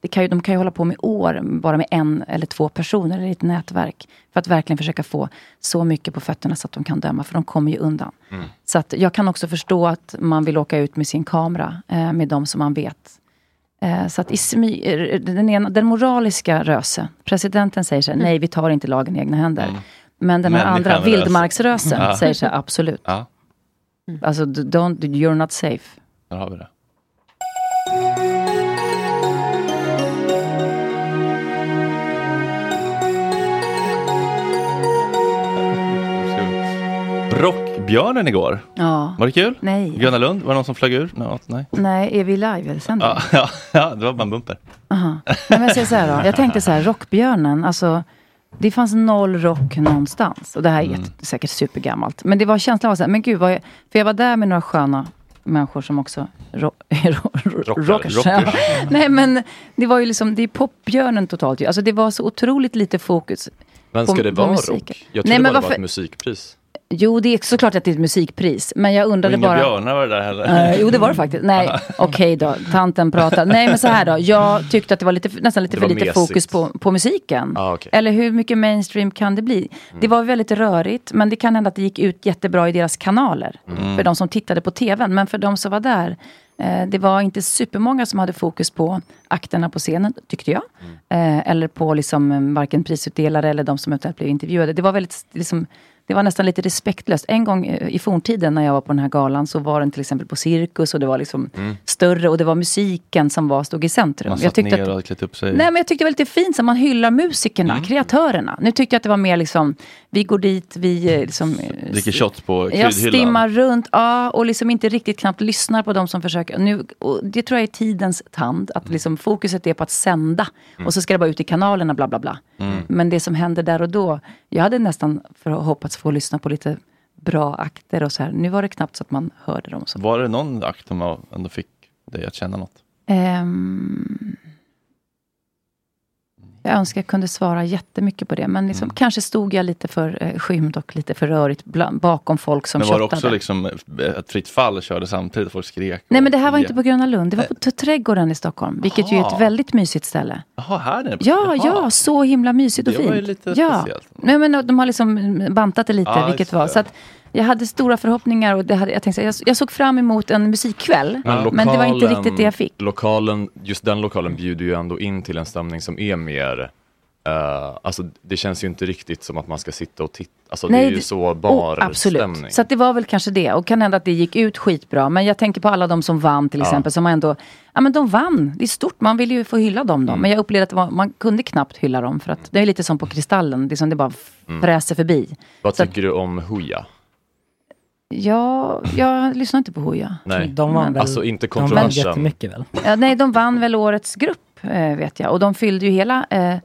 det kan ju, de kan ju hålla på med år bara med en eller två personer eller ett nätverk. För att verkligen försöka få så mycket på fötterna så att de kan döma. För de kommer ju undan. Mm. Så att jag kan också förstå att man vill åka ut med sin kamera eh, med de som man vet. Eh, så att i den, ena, den moraliska röse, presidenten säger så här, nej vi tar inte lagen i egna händer. Men den här andra, rösen. vildmarksrösen, *laughs* Ja. säger så här, absolut. Ja, Alltså, d- don't, you're not safe. där har vi det. Rockbjörnen igår. Ja. Var det kul? Nej. Gröna Lund, var det någon som flög ur? Nå- nej. Nej, är vi live eller sänder? Ja, ja, *laughs* ja, det var bara en bumper. Aha. Nej, men jag säger så här då. Jag tänkte så här, *laughs* Rockbjörnen, alltså det fanns noll rock någonstans. Och det här är Mm. säkert supergammalt. Men det var känslan av så här, men gud, jag, för jag var där med några sköna människor som också ro, *laughs* ro, ro, rockers. Rockers. *laughs* Nej men det var ju liksom, det är popbjörnen totalt ju. Alltså det var så otroligt lite fokus Men på- ska det på vara musiken. rock? Jag Nej, trodde men bara det var ett musikpris. Jo, det är såklart att det är ett musikpris. Men jag Och undrade inga bara... björnar var det där heller. Eh, jo, det var det faktiskt. Nej, *laughs* okej då. Tanten pratar. Nej, men så här då. Jag tyckte att det var lite, nästan lite för lite mesigt. fokus på, på musiken. Ah, okej. Eller hur mycket mainstream kan det bli? Det var väldigt rörigt, men det kan hända att det gick ut jättebra i deras kanaler. Mm. För de som tittade på tvn. Men för de som var där, eh, det var inte supermånga som hade fokus på akterna på scenen, tyckte jag. Eh, eller på liksom, eh, varken prisutdelare eller de som eventuellt blev intervjuade. Det var väldigt, liksom, det var nästan lite respektlöst. En gång eh, i forntiden när jag var på den här galan så var den till exempel på Cirkus och det var liksom Mm. större och det var musiken som var, stod i centrum. Man Jag satt tyckte ner att- och hade klätt upp sig. Nej men jag tyckte det var lite fint att man hyllar musikerna, Mm. kreatörerna. Nu tyckte jag att det var mer liksom, vi går dit, vi eh, liksom... eh, *laughs* Dricker shots på jag kryddhyllan. stimmar runt, ja, och liksom inte riktigt knappt lyssnar på de som försöker. Nu, det tror jag är tidens tand, att liksom fokuset är på att sända. Mm. Och så ska det bara ut i kanalerna, bla bla bla. Mm. Men det som händer där och då, jag hade nästan för hoppats få lyssna på lite bra akter och så här. Nu var det knappt så att man hörde dem. Så. Var det någon akt som ändå fick dig att känna något? Ehm, jag önskar jag kunde svara jättemycket på det. Men liksom, kanske stod jag lite för eh, skymd och lite för rörigt bland, bakom folk som Men var det också liksom ett fritt fall körde samtidigt? Folk skrek? Nej men det här var inte på Gröna Lund, det var på Trädgården i Stockholm. Vilket ju är ett väldigt mysigt ställe. Jaha, här nere? Ja, ja, så himla mysigt och Det fint. var ju lite ja. speciellt. Nej, men de har liksom bantat det lite, Ja, vilket var. det. Så att jag hade stora förhoppningar och det hade, jag, tänkte, jag, jag såg fram emot en musikkväll. Men, det var inte riktigt det jag fick. Lokalen, just den lokalen bjuder ju ändå in till en stämning som är mer eh, alltså det känns ju inte riktigt som att man ska sitta och titta. Alltså det är ju så oh, bar absolut. stämning. Så att det var väl kanske det. Och kan hända att det gick ut skitbra. Men jag tänker på alla de som vann till Ja. exempel. Som ändå, ja men de vann. Det är stort. Man vill ju få hylla dem Mm. då. Men jag upplevde att var, man kunde knappt hylla dem. För att det är lite som på Kristallen. Det är som det bara Mm. fräser förbi. Vad Så att- tycker du om Hooja? Ja, jag lyssnar inte på Hooja. Nej, De vann väl, alltså inte de vann jättemycket väl? Ja, nej, de vann väl årets grupp, eh, vet jag. Och de fyllde ju hela eh,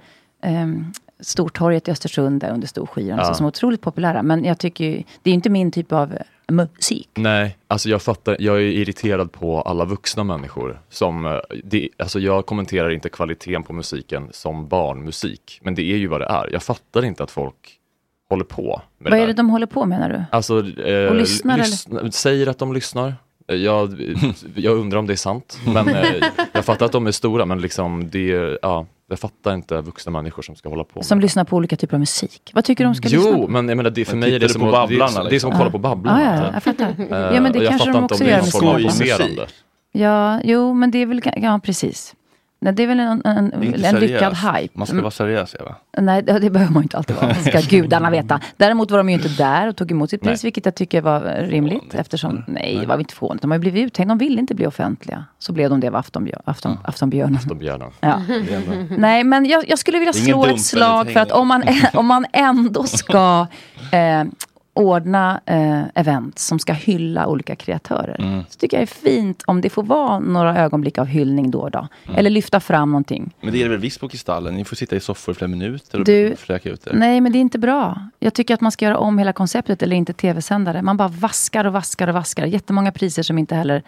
ehm, Stortorget i Östersund där under Storskyran. Ja. Så, som är otroligt populära. Men jag tycker ju, det är ju inte min typ av musik. Nej, alltså jag fattar, jag är irriterad på alla vuxna människor som, eh, det, alltså jag kommenterar inte kvaliteten på musiken som barnmusik, men det är ju vad det är. Jag fattar inte att folk håller på med Vad det är det de håller på med menar du? Alltså, eh, Och lyssnar, lyssna- säger att de lyssnar. Eh, Jag, *laughs* jag undrar om det är sant, men eh, jag fattar att de är stora, men liksom det, är- ja, jag fattar inte vuxna människor som ska hålla på. Som lyssnar på olika typer av musik. Vad tycker du de ska lyssna Jo, på? men jag menar, det, för Men mig är det som, på att, det, är, Babblarna, det är som att liksom? kolla på Babblarna. Ja, ja, jag fattar. Eh, Ja, men det jag kanske fattar de inte också om det är någon form av. Ja, jo, men det är väl, ja precis. Nej, det är väl en, en, Det en lyckad hype. Man ska Mm. vara seriös, Eva. Nej, det det behöver man inte alltid vara. ska *laughs* gudarna veta. Däremot var de ju inte där och tog emot sitt pris, Nej. vilket jag tycker var rimligt. Eftersom, nej, det var vi inte fånigt. De har ju blivit uthängda, de ville inte bli offentliga. Så blev de det av Aftonbjör, Afton, Aftonbjörnen. Aftonbjörnen. Ja. Nej, men jag, jag skulle vilja Det slå ett slag för att om man, *laughs* om man ändå ska *laughs* eh, ordna eh, event som ska hylla olika kreatörer. Mm. Så tycker jag det är fint om det får vara några ögonblick av hyllning då och då. Mm. Eller lyfta fram någonting. Men det är det väl visst på Kristallen? Ni får sitta i soffor i flera minuter och Du- fräka ut er. Nej, men det är inte bra. Jag tycker att man ska göra om hela konceptet eller inte tv-sändare. Man bara vaskar och vaskar och vaskar. Jättemånga priser som inte heller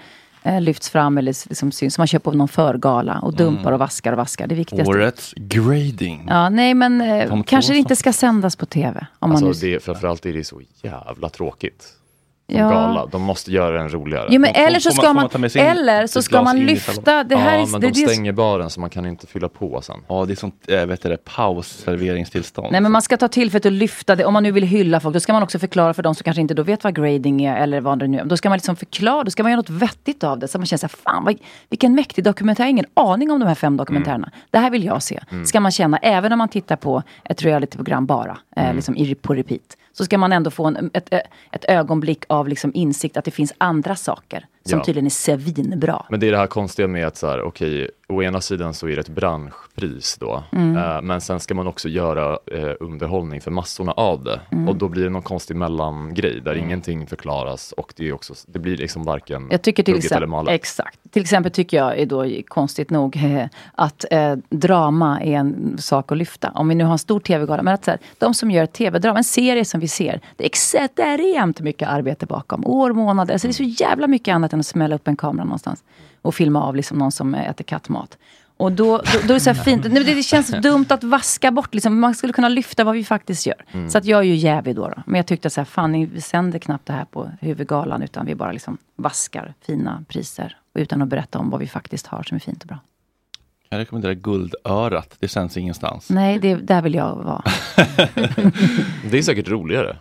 lyfts fram eller liksom syns. Som man köper på någon förgala och dumpar Mm. och vaskar och vaskar. Det viktigaste. Årets grading. Ja, nej, men eh, kanske det inte ska sändas på tv. Om man Alltså nu... det, framförallt är det så jävla tråkigt. Ja. gala. De måste göra en roligare. Jo, men eller så får ska man, eller så ska man lyfta. Det här ja, är, men det, de stänger baren så man kan inte fylla på sen. Ja, det är sånt, äh, vet du det, pausserveringstillstånd. Nej men man ska ta tillfället att lyfta det. Om man nu vill hylla folk, då ska man också förklara för de som kanske inte då vet vad grading är eller vad det nu är. Då ska man liksom förklara, då ska man göra något vettigt av det. Så man känner såhär, fan vad, vilken mäktig dokumentär. Jag har ingen aning om de här fem dokumentärerna. Det här vill jag se. Mm. Ska man känna, även om man tittar på ett realityprogram bara, eh, liksom i, på repeat. Så ska man ändå få en, ett, ett ögonblick av liksom insikt att det finns andra saker. Som Ja. tydligen är svinbra. Men det är det här konstiga med att så här, okej, å ena sidan så är det ett branschpris då, Mm. eh, men sen ska man också göra eh, underhållning för massorna av det. Mm. Och då blir det någon konstig mellangrej där ingenting förklaras och det, är också, det blir liksom varken Jag tycker till hugget eller exempel, malet. exakt. Till exempel tycker jag är då konstigt nog eh, att eh, drama är en sak att lyfta. Om vi nu har en stor tv-gala. Men att så här, de som gör tv-drama, en serie som vi ser. Det är extremt mycket arbete bakom. År, månader. Alltså det är så jävla mycket annat än att smälla upp en kamera någonstans. Och filma av liksom någon som äter kattmat. Och då, då, då är det så fint. Nej, Det, känns dumt att vaska bort. Liksom. Man skulle kunna lyfta vad vi faktiskt gör. Mm. Så att jag är ju jävig då, då. Men jag tyckte så här, fan ni- vi sänder knappt det här på huvudgalan. Utan vi bara liksom vaskar fina priser. Utan att berätta om vad vi faktiskt har som är fint och bra. Jag rekommenderar Guldörat. Det känns ingenstans. Nej, det, där vill jag vara. *laughs* Det är säkert roligare.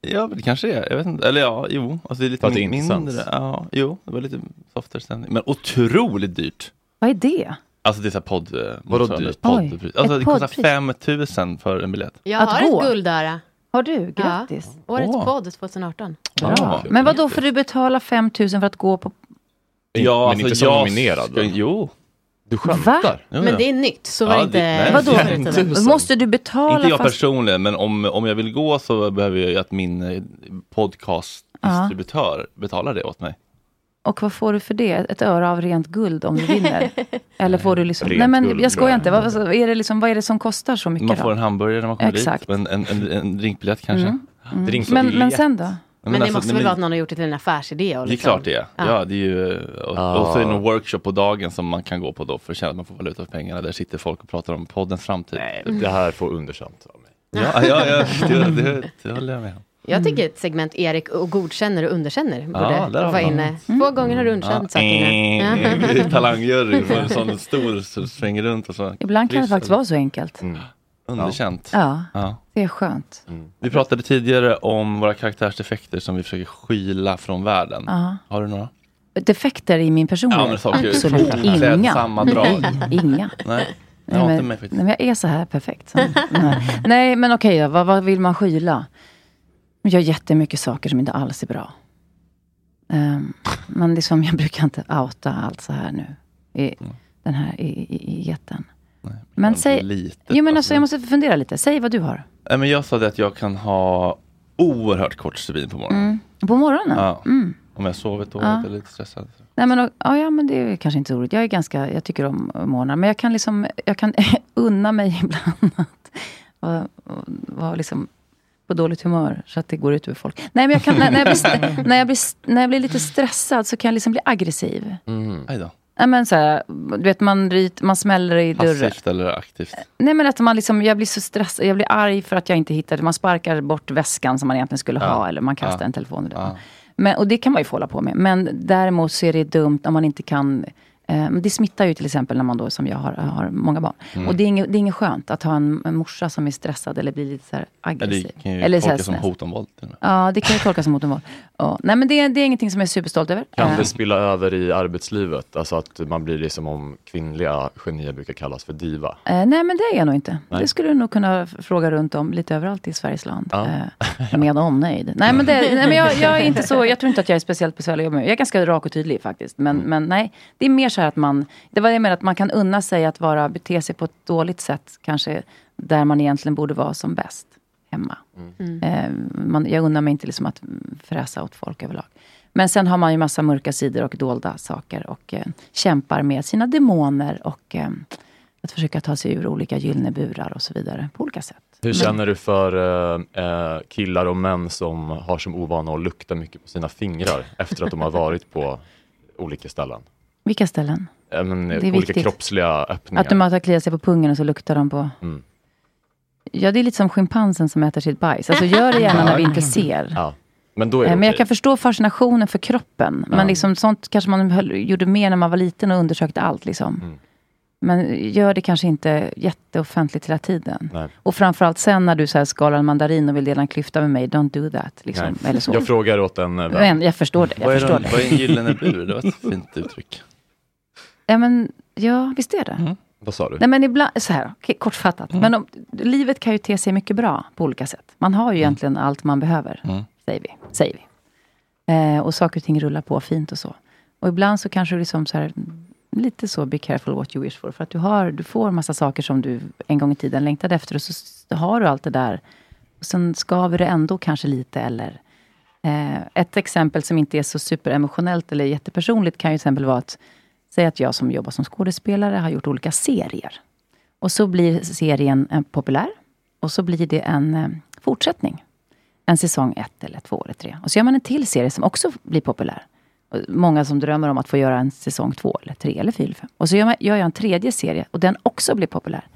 Ja, det kanske är. Jag vet inte. Eller ja, jo. Alltså det är lite inte mindre. Ja, jo, det var lite softare stämning. Men otroligt dyrt. Vad är det? Alltså det är så här podd... eh, Vadå dyrt? Oj, Alltså det kostar poddpris. 5000 för en biljett. Jag Att har gå? ett guldöra. Har du? Grattis. Ja. Årets Åh. podd 2018. Bra. Ja. Men vad då får du betala 5000 för att gå på... Ja, men inte som nominerad, Ska, jo. Du Va? skämtar? Jo, Men ja. det är nytt, så var Ja, det inte... det- nej, Vadå? Måste du betala Inte jag fast... personligen, men om, om jag vill gå så behöver jag att min eh, podcastdistributör betalar det åt mig. Och vad får du för det? Ett öre av rent guld om du vinner? *laughs* Eller får du liksom... Rent Nej men guld, jag skojar inte. Vad, vad, är det liksom, vad är det som kostar så mycket Man då? får en hamburgare när man kommer Exakt. dit, en, en, en, en drinkbiljett kanske. Mm. Mm. Men, men sen då? Men det alltså, måste nej, väl men- vara att någon har gjort det till en affärsidé? Och Det är liksom. klart det är. Ja, det är ju, och, Ah. och så är det någon workshop på dagen som man kan gå på då för att känna att man får valuta för pengarna. Där sitter folk och pratar om poddens framtid. Det här får underkänt av mig. Ja, ja, ja det, det, det håller jag med om. Jag tycker ett segment Erik och godkänner och underkänner borde Ja, har vara inne. något. Två gånger har du underkänt saker inne. Eh, Talangjury en sån stor som svänger runt och så. Ibland kan det Kryss faktiskt vara så enkelt. Mm. Underkänt. Ja, Ja. det är skönt. Vi pratade tidigare om våra karaktärsdefekter som vi försöker skyla från världen. Ja. Har du några? Defekter i min personlighet? Ja, Absolut *laughs* inga. klädsamma drag. *laughs* Nej, inga. Nej, jag Nej men, nej, men jag är så här perfekt. Så. nej. *laughs* nej, men okej då. Vad, vad vill man skyla? Jag gör jättemycket saker som inte alls är bra. Um, men liksom, jag brukar inte outa allt så här nu. I, den här i, i, i jätten. men säg... litet, jo, men alltså. jag måste fundera lite. Säg vad du har. Nej, men jag sa det att jag kan ha oerhört kort stubin på morgonen. Mm. På morgonen? Ja. Mm. Om jag sovit dåligt Ja. eller lite stressad. Nej, men, ja, ja, men det är kanske inte så roligt. Jag är ganska, jag tycker om morgnar. Men jag kan liksom, jag kan *laughs* unna mig *laughs* ibland att vara, vara liksom på dåligt humör så att det går ut över folk. Nej, men jag kan, när, när, jag blir, *laughs* när, jag blir, när jag blir lite stressad så kan jag liksom bli aggressiv. Mm. Nej, men så här, du vet, man, ryt, man smäller i dörren. Passivt eller aktivt? Nej men att man liksom, jag blir så stressad, jag blir arg för att jag inte hittade, man sparkar bort väskan som man egentligen skulle Ja. ha eller man kastar Ja. en telefon. Ja. Men, och det kan man ju få hålla på med. Men däremot så är det dumt om man inte kan det smittar ju till exempel när man då som jag har, har många barn. Mm. Och det är, inget, det är inget skönt att ha en, en morsa som är stressad eller blir lite så här Ja, aggressiv. det kan ju eller tolkas som hot om våld. Ja, det kan ju tolkas som hot om våld. Ja. Nej men det, det är ingenting som jag är superstolt över. Kan Eh, det spilla över i arbetslivet? Alltså att man blir det som om kvinnliga genier brukar kallas för diva. Eh, nej men det är jag nog inte. Nej. Det skulle du nog kunna fråga runt om lite överallt i Sveriges land. Ja. Eh, med omnejd. Nej men, det, *laughs* nej, men jag, jag är inte så, jag tror inte att jag är speciellt besvärlig att jobba med. Jag är ganska rak och tydlig faktiskt. Men, men nej, det är mer så här att man, det var det jag menade, att man kan unna sig att vara, bete sig på ett dåligt sätt. Kanske där man egentligen borde vara som bäst. Hemma. Mm. Eh, man, jag unnar mig inte liksom att fräsa åt folk överlag. Men sen har man ju massa mörka sidor och dolda saker och eh, kämpar med sina demoner och eh, att försöka ta sig ur olika gyllene burar och så vidare på olika sätt. Hur känner du för eh, eh, killar och män som har som ovana att lukta mycket på sina fingrar efter att de har varit på olika ställen? Vilka ställen? Eh, men, Det är olika viktigt. kroppsliga öppningar. Att de har kliat sig på pungen och så luktar de på... Mm. Ja, det är lite som schimpansen som äter sitt bajs. Alltså gör det gärna när vi inte ser. Ja. Men då är det Eh, Men jag okej. kan förstå fascinationen för kroppen. Ja. Men liksom, sånt kanske man höll, gjorde mer när man var liten och undersökte allt. Liksom. Mm. Men gör det kanske inte jätteoffentligt hela tiden. Nej. Och framförallt sen när du så här skalar en mandarin och vill dela en klyfta med mig, don't do that. Liksom. Eller så. Jag frågar åt en eh, vän. Men jag förstår det. Jag Vad är, förstår de, det. vad är en gyllene bur? Det var ett fint uttryck. Ja, men, ja, visst är det. Vad sa du? Nej men ibland, så här, kortfattat. Men om, livet kan ju te sig mycket bra på olika sätt. Man har ju egentligen allt man behöver, Mm. säger vi. Säger vi. Eh, och saker och ting rullar på fint och så. Och ibland så kanske du liksom så här, lite så be careful what you wish for. För att du, har, du får massa saker som du en gång i tiden längtade efter. Och så har du allt det där. Och sen skaver det ändå kanske lite. Eller, eh, ett exempel som inte är så superemotionellt eller jättepersonligt kan ju till exempel vara att Säg att jag som jobbar som skådespelare har gjort olika serier. Och så blir serien eh, populär. Och så blir det en eh, fortsättning. En säsong ett eller två eller tre. Och så gör man en till serie som också blir populär. Många som drömmer om att få göra en säsong två eller tre eller fyra. Och så gör, man, gör jag en tredje serie och den också blir populär.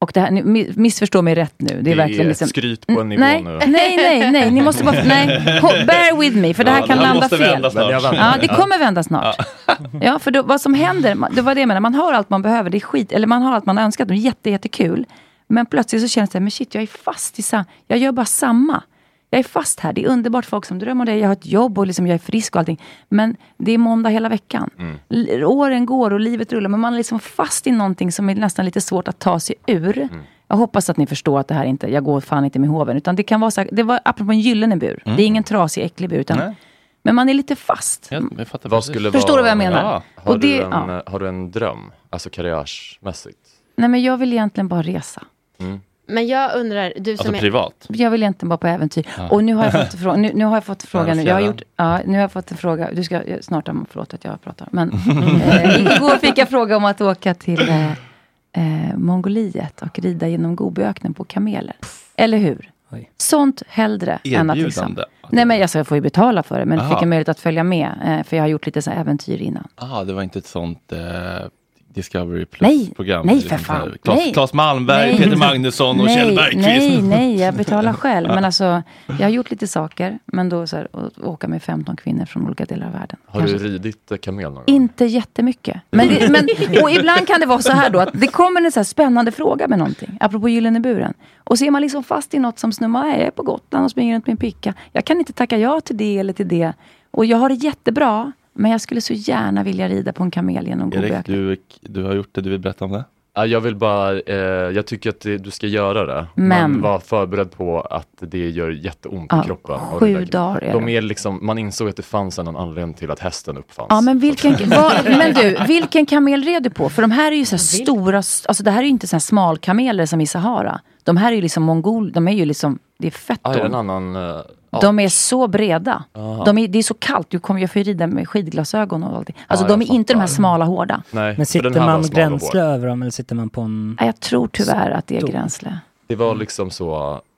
Och det här, missförstå mig rätt nu. Det är, Det är verkligen liksom, skryt på en nivå nej, nu. Nej, nej, nej. Ni måste bara, nej. *laughs* Bear with me, för det här Ja, kan det här landa fel. vända snart. Ja, det kommer vända snart. Ja, *laughs* för då, vad som händer, det var det jag menade, man har allt man behöver, det är skit, eller man har allt man har önskat, det är jätte, jättekul. Men plötsligt så känns det, men shit, jag är fast i samma, jag gör bara samma. Jag är fast här, det är underbart folk som drömmer om det, jag har ett jobb och liksom jag är frisk och allting. Men det är måndag hela veckan. L- Åren går och livet rullar, men man är liksom fast i någonting som är nästan lite svårt att ta sig ur. Jag hoppas att ni förstår att det här inte, jag går fan inte med hoven. Utan det kan vara så här, det var apropå en gyllene bur. Mm. Det är ingen trasig, äcklig bur. Utan, Nej. Men man är lite fast. Vad skulle Förstår vara, du vad jag menar? Ja. Har, det- du en, ja. har du en dröm? Alltså karriärsmässigt? Nej men jag vill egentligen bara resa. Mm. Men jag undrar, du som är... Jag vill egentligen bara på äventyr. Ja. Och nu har jag fått, frå- nu, nu har jag fått *laughs* frågan. Nu. Jag har gjort, ja, nu har jag fått en fråga. Du ska jag- snart, förlåt att jag pratar. Men *laughs* eh, igår fick jag fråga om att åka till eh, eh, Mongoliet och rida genom Gobiöknen på kameler. Eller hur? Sånt hellre än att liksom... Nej men alltså, jag får ju betala för det. Men jag Aha. fick en möjlighet att följa med. Eh, för jag har gjort lite så här äventyr innan. Ah, det var inte ett sånt eh, Discovery Nej, Plus-program? nej, Liksom för här, fan. Claes, Nej. Claes Malmberg, Nej. Peter Magnusson och nej, Kjell Bergqvist. Nej, nej, jag betalar *laughs* själv. Men alltså, jag har gjort lite saker. Men då så här, att åka med 15 kvinnor från olika delar av världen. Har du ridit kamel någon gång? Inte jättemycket. Men, det, men och ibland kan det vara så här då att det kommer en så här spännande fråga med någonting. Apropå gyllene buren. Och så är man liksom fast i något som snummar. Jag är på Gotland och springer runt med en picka. Jag kan inte tacka ja till det eller till det. Och jag har det jättebra. Men jag skulle så gärna vilja rida på en kamel genom Erik, Gobiöknen. du, du har gjort det, du vill berätta om det? Ja, jag vill bara, eh, jag tycker att det, du ska göra det. Men- var förberedd på att det gör jätteont Ja, i kroppen. Sju dagar är De är liksom, man insåg att det fanns en anledning till att hästen uppfanns. Ja, men vilken, *laughs* vad, men du, vilken kamel red du på? För de här är ju så här stora, alltså det här är ju inte så här smalkameler som i Sahara. De här är ju liksom mongol, de är ju liksom, det är fett Ah, är det en då. annan... ja. De är så breda. De är, det är så kallt, du kommer, jag får ju rida med skidglasögon och allting. Alltså Ja, de är inte de här fattar. smala hårda. Nej, Men sitter man gränsle över dem eller sitter man på en... Jag tror tyvärr att det är gränsle. Det var liksom så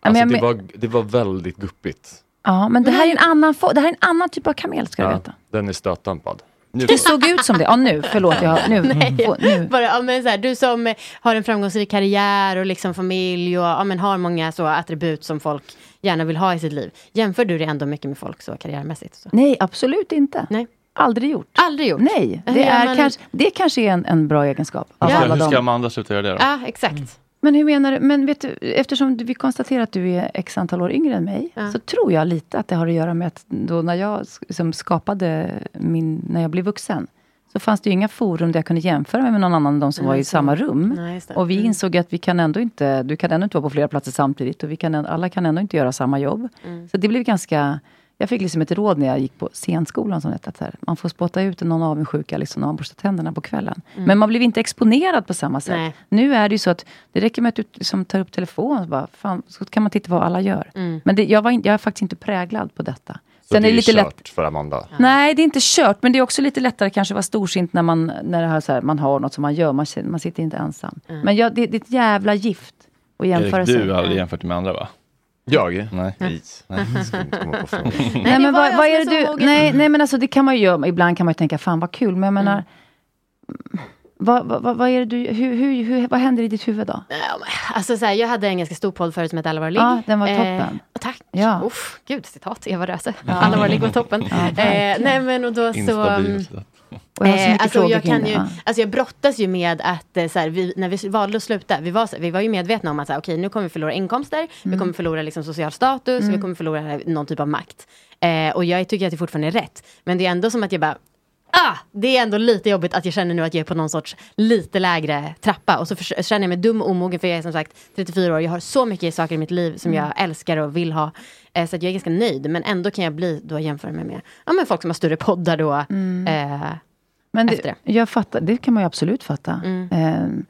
men Alltså, jag det, men- var, det var väldigt guppigt. Ja, men det här är en annan, det här är en annan typ av kamel ska du Ja, veta. den är stötdampad. Det såg ut som det. Ja nu, förlåt. Jag, nu, *laughs* Nej, nu. bara, ja, men så här, du som har en framgångsrik karriär och liksom familj och ja, men har många så attribut som folk gärna vill ha i sitt liv. Jämför du det ändå mycket med folk så karriärmässigt? Så. Nej, absolut inte. Nej. Aldrig gjort. Aldrig gjort? Nej, det, är man- kanske, det kanske är en, en bra egenskap. Av Hur ska- alla Hur ska dem. Amanda sluta göra det då? Ja, exakt. Men hur menar du? Men vet du, eftersom vi konstaterar att du är x antal år yngre än mig, så tror jag lite att det har att göra med att då när jag liksom skapade min, när jag blev vuxen, så fanns det inga forum där jag kunde jämföra mig med någon annan än de som Nej, var i så. samma rum. Nej, och vi Mm. insåg att vi kan ändå inte, du kan ändå inte vara på flera platser samtidigt och vi kan, alla kan ändå inte göra samma jobb. Mm. Så det blev ganska jag fick liksom ett råd när jag gick på scenskolan som det hette, att här, man får spotta ut någon avundsjuka liksom, när man borstar tänderna på kvällen. Mm. Men man blev inte exponerad på samma sätt. Nej. Nu är det ju så att det räcker med att du liksom tar upp telefonen och bara, fan, så kan man titta vad alla gör. Mm. Men det, jag, var in, jag är faktiskt inte präglad på detta. Så Sen det är lite kört lätt, för Amanda. Nej, det är inte kört, men det är också lite lättare kanske att vara storsint när man, när det här, så här, man har något som man gör. Man, man sitter inte ensam. Mm. Men jag, det, det är ett jävla gift att jämföra Erik, sig. du har aldrig jämfört med andra va? Jag? Nej. Nej. Nej, ska inte komma på frågan. *laughs* Nej, men vad, vad är det du... Nej, nej, men alltså det kan man ju göra. Ibland kan man ju tänka, fan vad kul. Men jag menar... Vad, vad, vad, vad är det du... Hur, hur, hur, vad händer i ditt huvud då? Alltså, så här, jag hade en ganska stor podd förut som hette Alla våra ligg. Ja, den var toppen. tack. Ja. Uff, gud, citat Eva Röse. Ja. Alla våra ligg var toppen. Ja, eh, nej, men och då så... Instabil. har så Eh, alltså, jag, kan ju, alltså jag brottas ju med att eh, så här, vi, när vi valde att sluta, vi var, så- vi var ju medvetna om att så här, okej, nu kommer vi förlora inkomster, vi Mm. kommer förlora liksom, social status, Mm. vi kommer förlora någon typ av makt. Eh, och jag tycker att det fortfarande är rätt. Men det är ändå som att jag bara, ah, det är ändå lite jobbigt att jag känner nu att jag är på någon sorts lite lägre trappa. Och så förs- känner jag mig dum och omogen för jag är som sagt 34 år, jag har så mycket saker i mitt liv som Mm. jag älskar och vill ha. Eh, så jag är ganska nöjd, men ändå kan jag bli, då jämföra mig med ja, men folk som har större poddar då. Eh, Men efter det, jag fattar, det kan man ju absolut fatta. Mm. Ehm,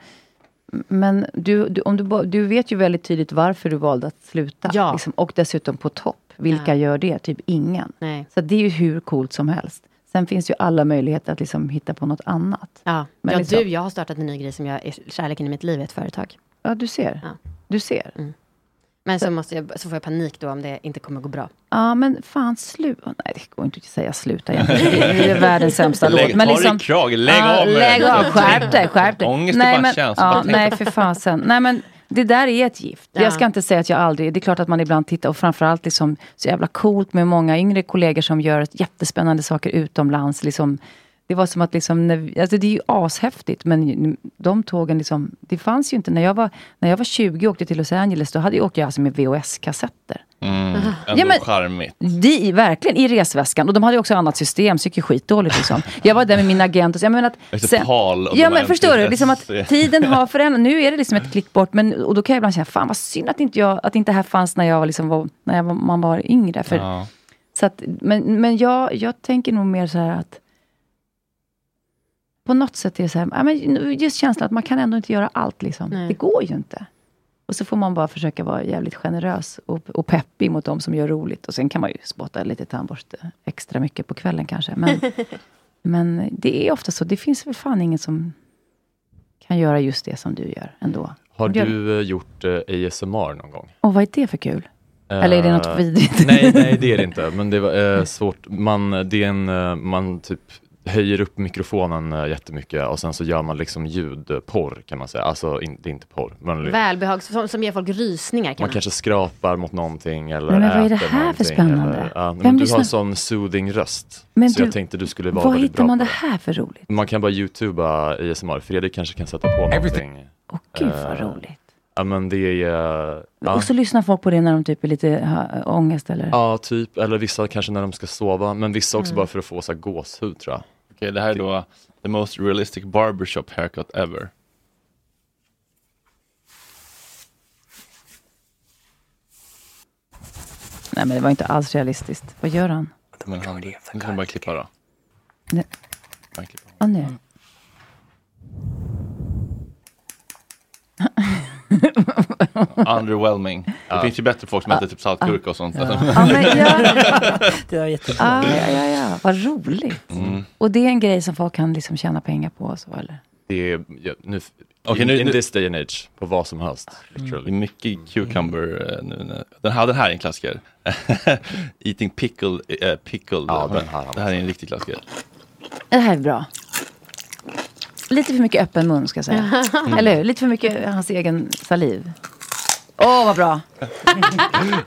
men du, du, om du, du vet ju väldigt tydligt varför du valde att sluta. Ja. Liksom, och dessutom på topp. Vilka Ja. gör det? Typ ingen. Nej. Så det är ju hur coolt som helst. Sen finns ju alla möjligheter att liksom hitta på något annat. Ja, Men ja liksom- du, jag har startat en ny grej som jag är kärleken i mitt liv ett företag. Ja, du ser. Ja. Du ser. Men så, måste jag, så får jag panik då om det inte kommer gå bra. Ja, men fan sluta. Nej, det går inte att säga sluta egentligen. Det är *laughs* världens sämsta Lägg- låt. Men ta dig liksom, i kragen, lägg ja, av med Lägg det. av, skärp dig, skärp dig. Ångest nej, men, ja, bara Nej, för fasen. Nej, men det där är ett gift. Ja. Jag ska inte säga att jag aldrig... Det är klart att man ibland tittar och framförallt liksom, så jävla coolt med många yngre kollegor som gör jättespännande saker utomlands. Liksom, det var som att liksom, när alltså det är ju ashäftigt men de tågen liksom, det fanns ju inte. När jag var, när jag var 20 och åkte till Los Angeles, då hade jag, åkte jag alltså med VHS-kassetter. Mm, ändå Ja, men- charmigt. De, verkligen, i resväskan. Och de hade också annat system, så det gick ju skitdåligt. Liksom. *laughs* Jag var där med min agent och så, jag menar att... Efter PAL ja, men förstår du? Liksom att tiden har *laughs* förändrats. Nu är det liksom ett klick bort. Men, och då kan jag ibland känna, fan vad synd att inte, jag, att inte det här fanns när jag var, liksom var, när jag var, man var yngre. För, Ja. så att, men men jag, jag tänker nog mer så här att på något sätt är det så här, men just känslan att man kan ändå inte göra allt. Liksom. Nej. Det går ju inte. Och så får man bara försöka vara jävligt generös och, och peppig mot de som gör roligt. Och sen kan man ju spotta lite tandborste extra mycket på kvällen kanske. Men, *laughs* men det är ofta så. Det finns väl fan ingen som kan göra just det som du gör ändå. Har du eh, gjort eh, ASMR någon gång? Och vad är det för kul? Eller är det något Eh, vidrigt? Nej, nej det är det *laughs* inte. Men det var eh, svårt. Man, det är en, eh, man typ höjer upp mikrofonen eh, jättemycket och sen så gör man liksom ljudporr kan man säga. Alltså in, det är inte porr. Men Välbehag som, som ger folk rysningar. Kan man man. kanske skrapar mot någonting eller Nej, men vad är det här för spännande? Eller, ja, men du har sån soothing röst. Men så du, jag tänkte du skulle vara Vad hittar man det här för roligt? Man kan bara youtuba ASMR. Fredrik kanske kan sätta på någonting. Åh gud vad Eh, roligt. Ja men det är... eh, Ja. Och så lyssnar folk på det när de typ är lite ha, ångest eller? Ja, typ. Eller vissa kanske när de ska sova. Men vissa också Mm. bara för att få så här gåshud tror jag. Okej, det här är då the most realistic barbershop haircut ever. Nej men det var inte alls realistiskt. Vad gör han? Men han, nu kan du bara klippa då. Nej. Bara klippa. Ja, nu. *laughs* *laughs* *laughs* Underwhelming. Det finns ju bättre folk som äter typ saltgurka och sånt. Ja, men ja. *laughs* Det var jättebra. Ah, ja, ja, ja, vad roligt. Mm. Och det är en grej som folk kan liksom tjäna pengar på så eller? Det är, ja, nu, Okej, in, nu- in this day and age, på vad som helst. Det Literally. är mycket cucumber eh, nu. Den här, den här är en klassiker. *laughs* Eating pickle, eh, pickle. Ja, den här. Det här är en riktig klassiker. Det här är bra. Lite för mycket öppen mun ska jag säga. *laughs* Eller hur? Lite för mycket hans egen saliv. Åh, vad bra. *laughs*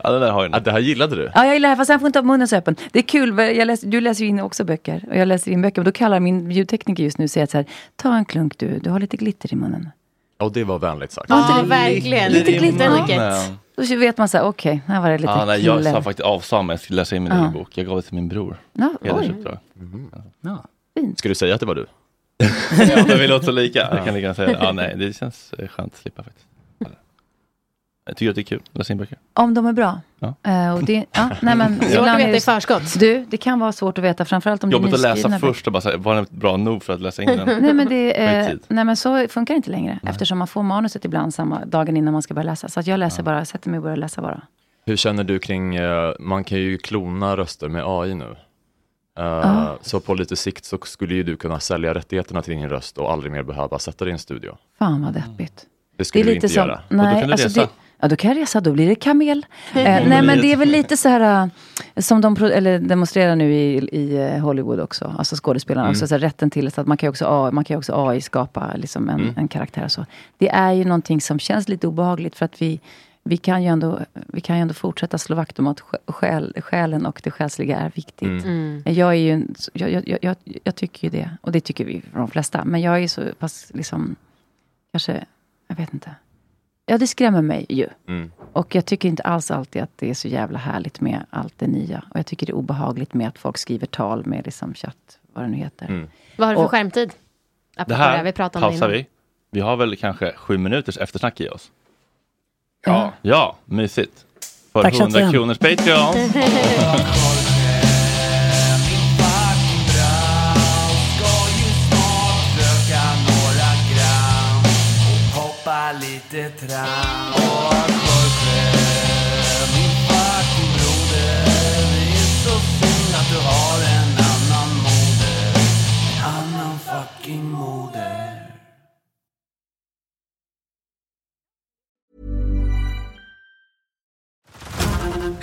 Ja, den där har ja, det här gillade du? Ja, jag gillar det, fast han får inte ha munnen så öppen. Det är kul, jag läser, du läser ju in också böcker. Och jag läser in böcker. Och då kallar min ljudtekniker just nu säger så här, ta en klunk du, du har lite glitter i munnen. Ja, det var vänligt sagt. Ja, det- verkligen. Lite glitter. nugget. Då vet man så här, okej, här var det lite Ja, nej, jag sa faktiskt avsa mig, jag skulle läsa in min Ja. egen bok. Jag gav det till min bror. Ja, oj. Hedersuppdrag. Ska du säga att det var du? Ja, men vi *laughs* låter så lika. Jag kan lika gärna säga ja, nej, det känns eh, skönt att slippa faktiskt. Jag tycker att det är kul att läsa in böcker. Om de är bra. Ja. Eh, och det, ja, nej, men, *laughs* Svårt att veta i förskott. Du, det kan vara svårt att veta, framförallt om Jobbigt det att läsa först och bara säga, var den bra nog för att läsa in den? *laughs* Nej men, det, eh, nej men så funkar det inte längre. Eftersom man får manuset ibland samma dagen innan man ska börja läsa. Så att jag läser bara, sätter mig och börjar läsa bara. Hur känner du kring, eh, man kan ju klona röster med AI nu. Eh. Så på lite sikt så skulle ju du kunna sälja rättigheterna till din röst och aldrig mer behöva sätta dig i en studio. Fan vad deppigt. Det skulle du inte som, göra. Nej, alltså det, ja, då kan jag resa, då blir det kamel. Eh, nej men det är väl lite så här eh, som de eller demonstrerar nu i, i eh, Hollywood också, alltså skådespelarna Mm. också, så här, rätten till att man kan ju också, man kan också AI skapa liksom en, Mm. en karaktär och så. Det är ju någonting som känns lite obehagligt för att vi, vi kan ju ändå, vi kan ju ändå fortsätta slå vakt om att sj- själ, själen och det själsliga är viktigt. Mm. Mm. Jag är ju, jag, jag, jag, jag, tycker ju det, och det tycker vi de flesta, men jag är så pass liksom, kanske, jag vet inte. Ja, det skrämmer mig ju. Mm. Och jag tycker inte alls alltid att det är så jävla härligt med allt det nya. Och jag tycker det är obehagligt med att folk skriver tal med liksom chatt, vad det nu heter. Mm. Vad har du för Och- skärmtid? Det Apropå här vi pratade om det pausar innan. vi. Vi har väl kanske sju minuters eftersnack i oss. Ja, ja mysigt. För Tack, 100 chatten. kronors Patreon. *laughs* *laughs* Hoppa lite tram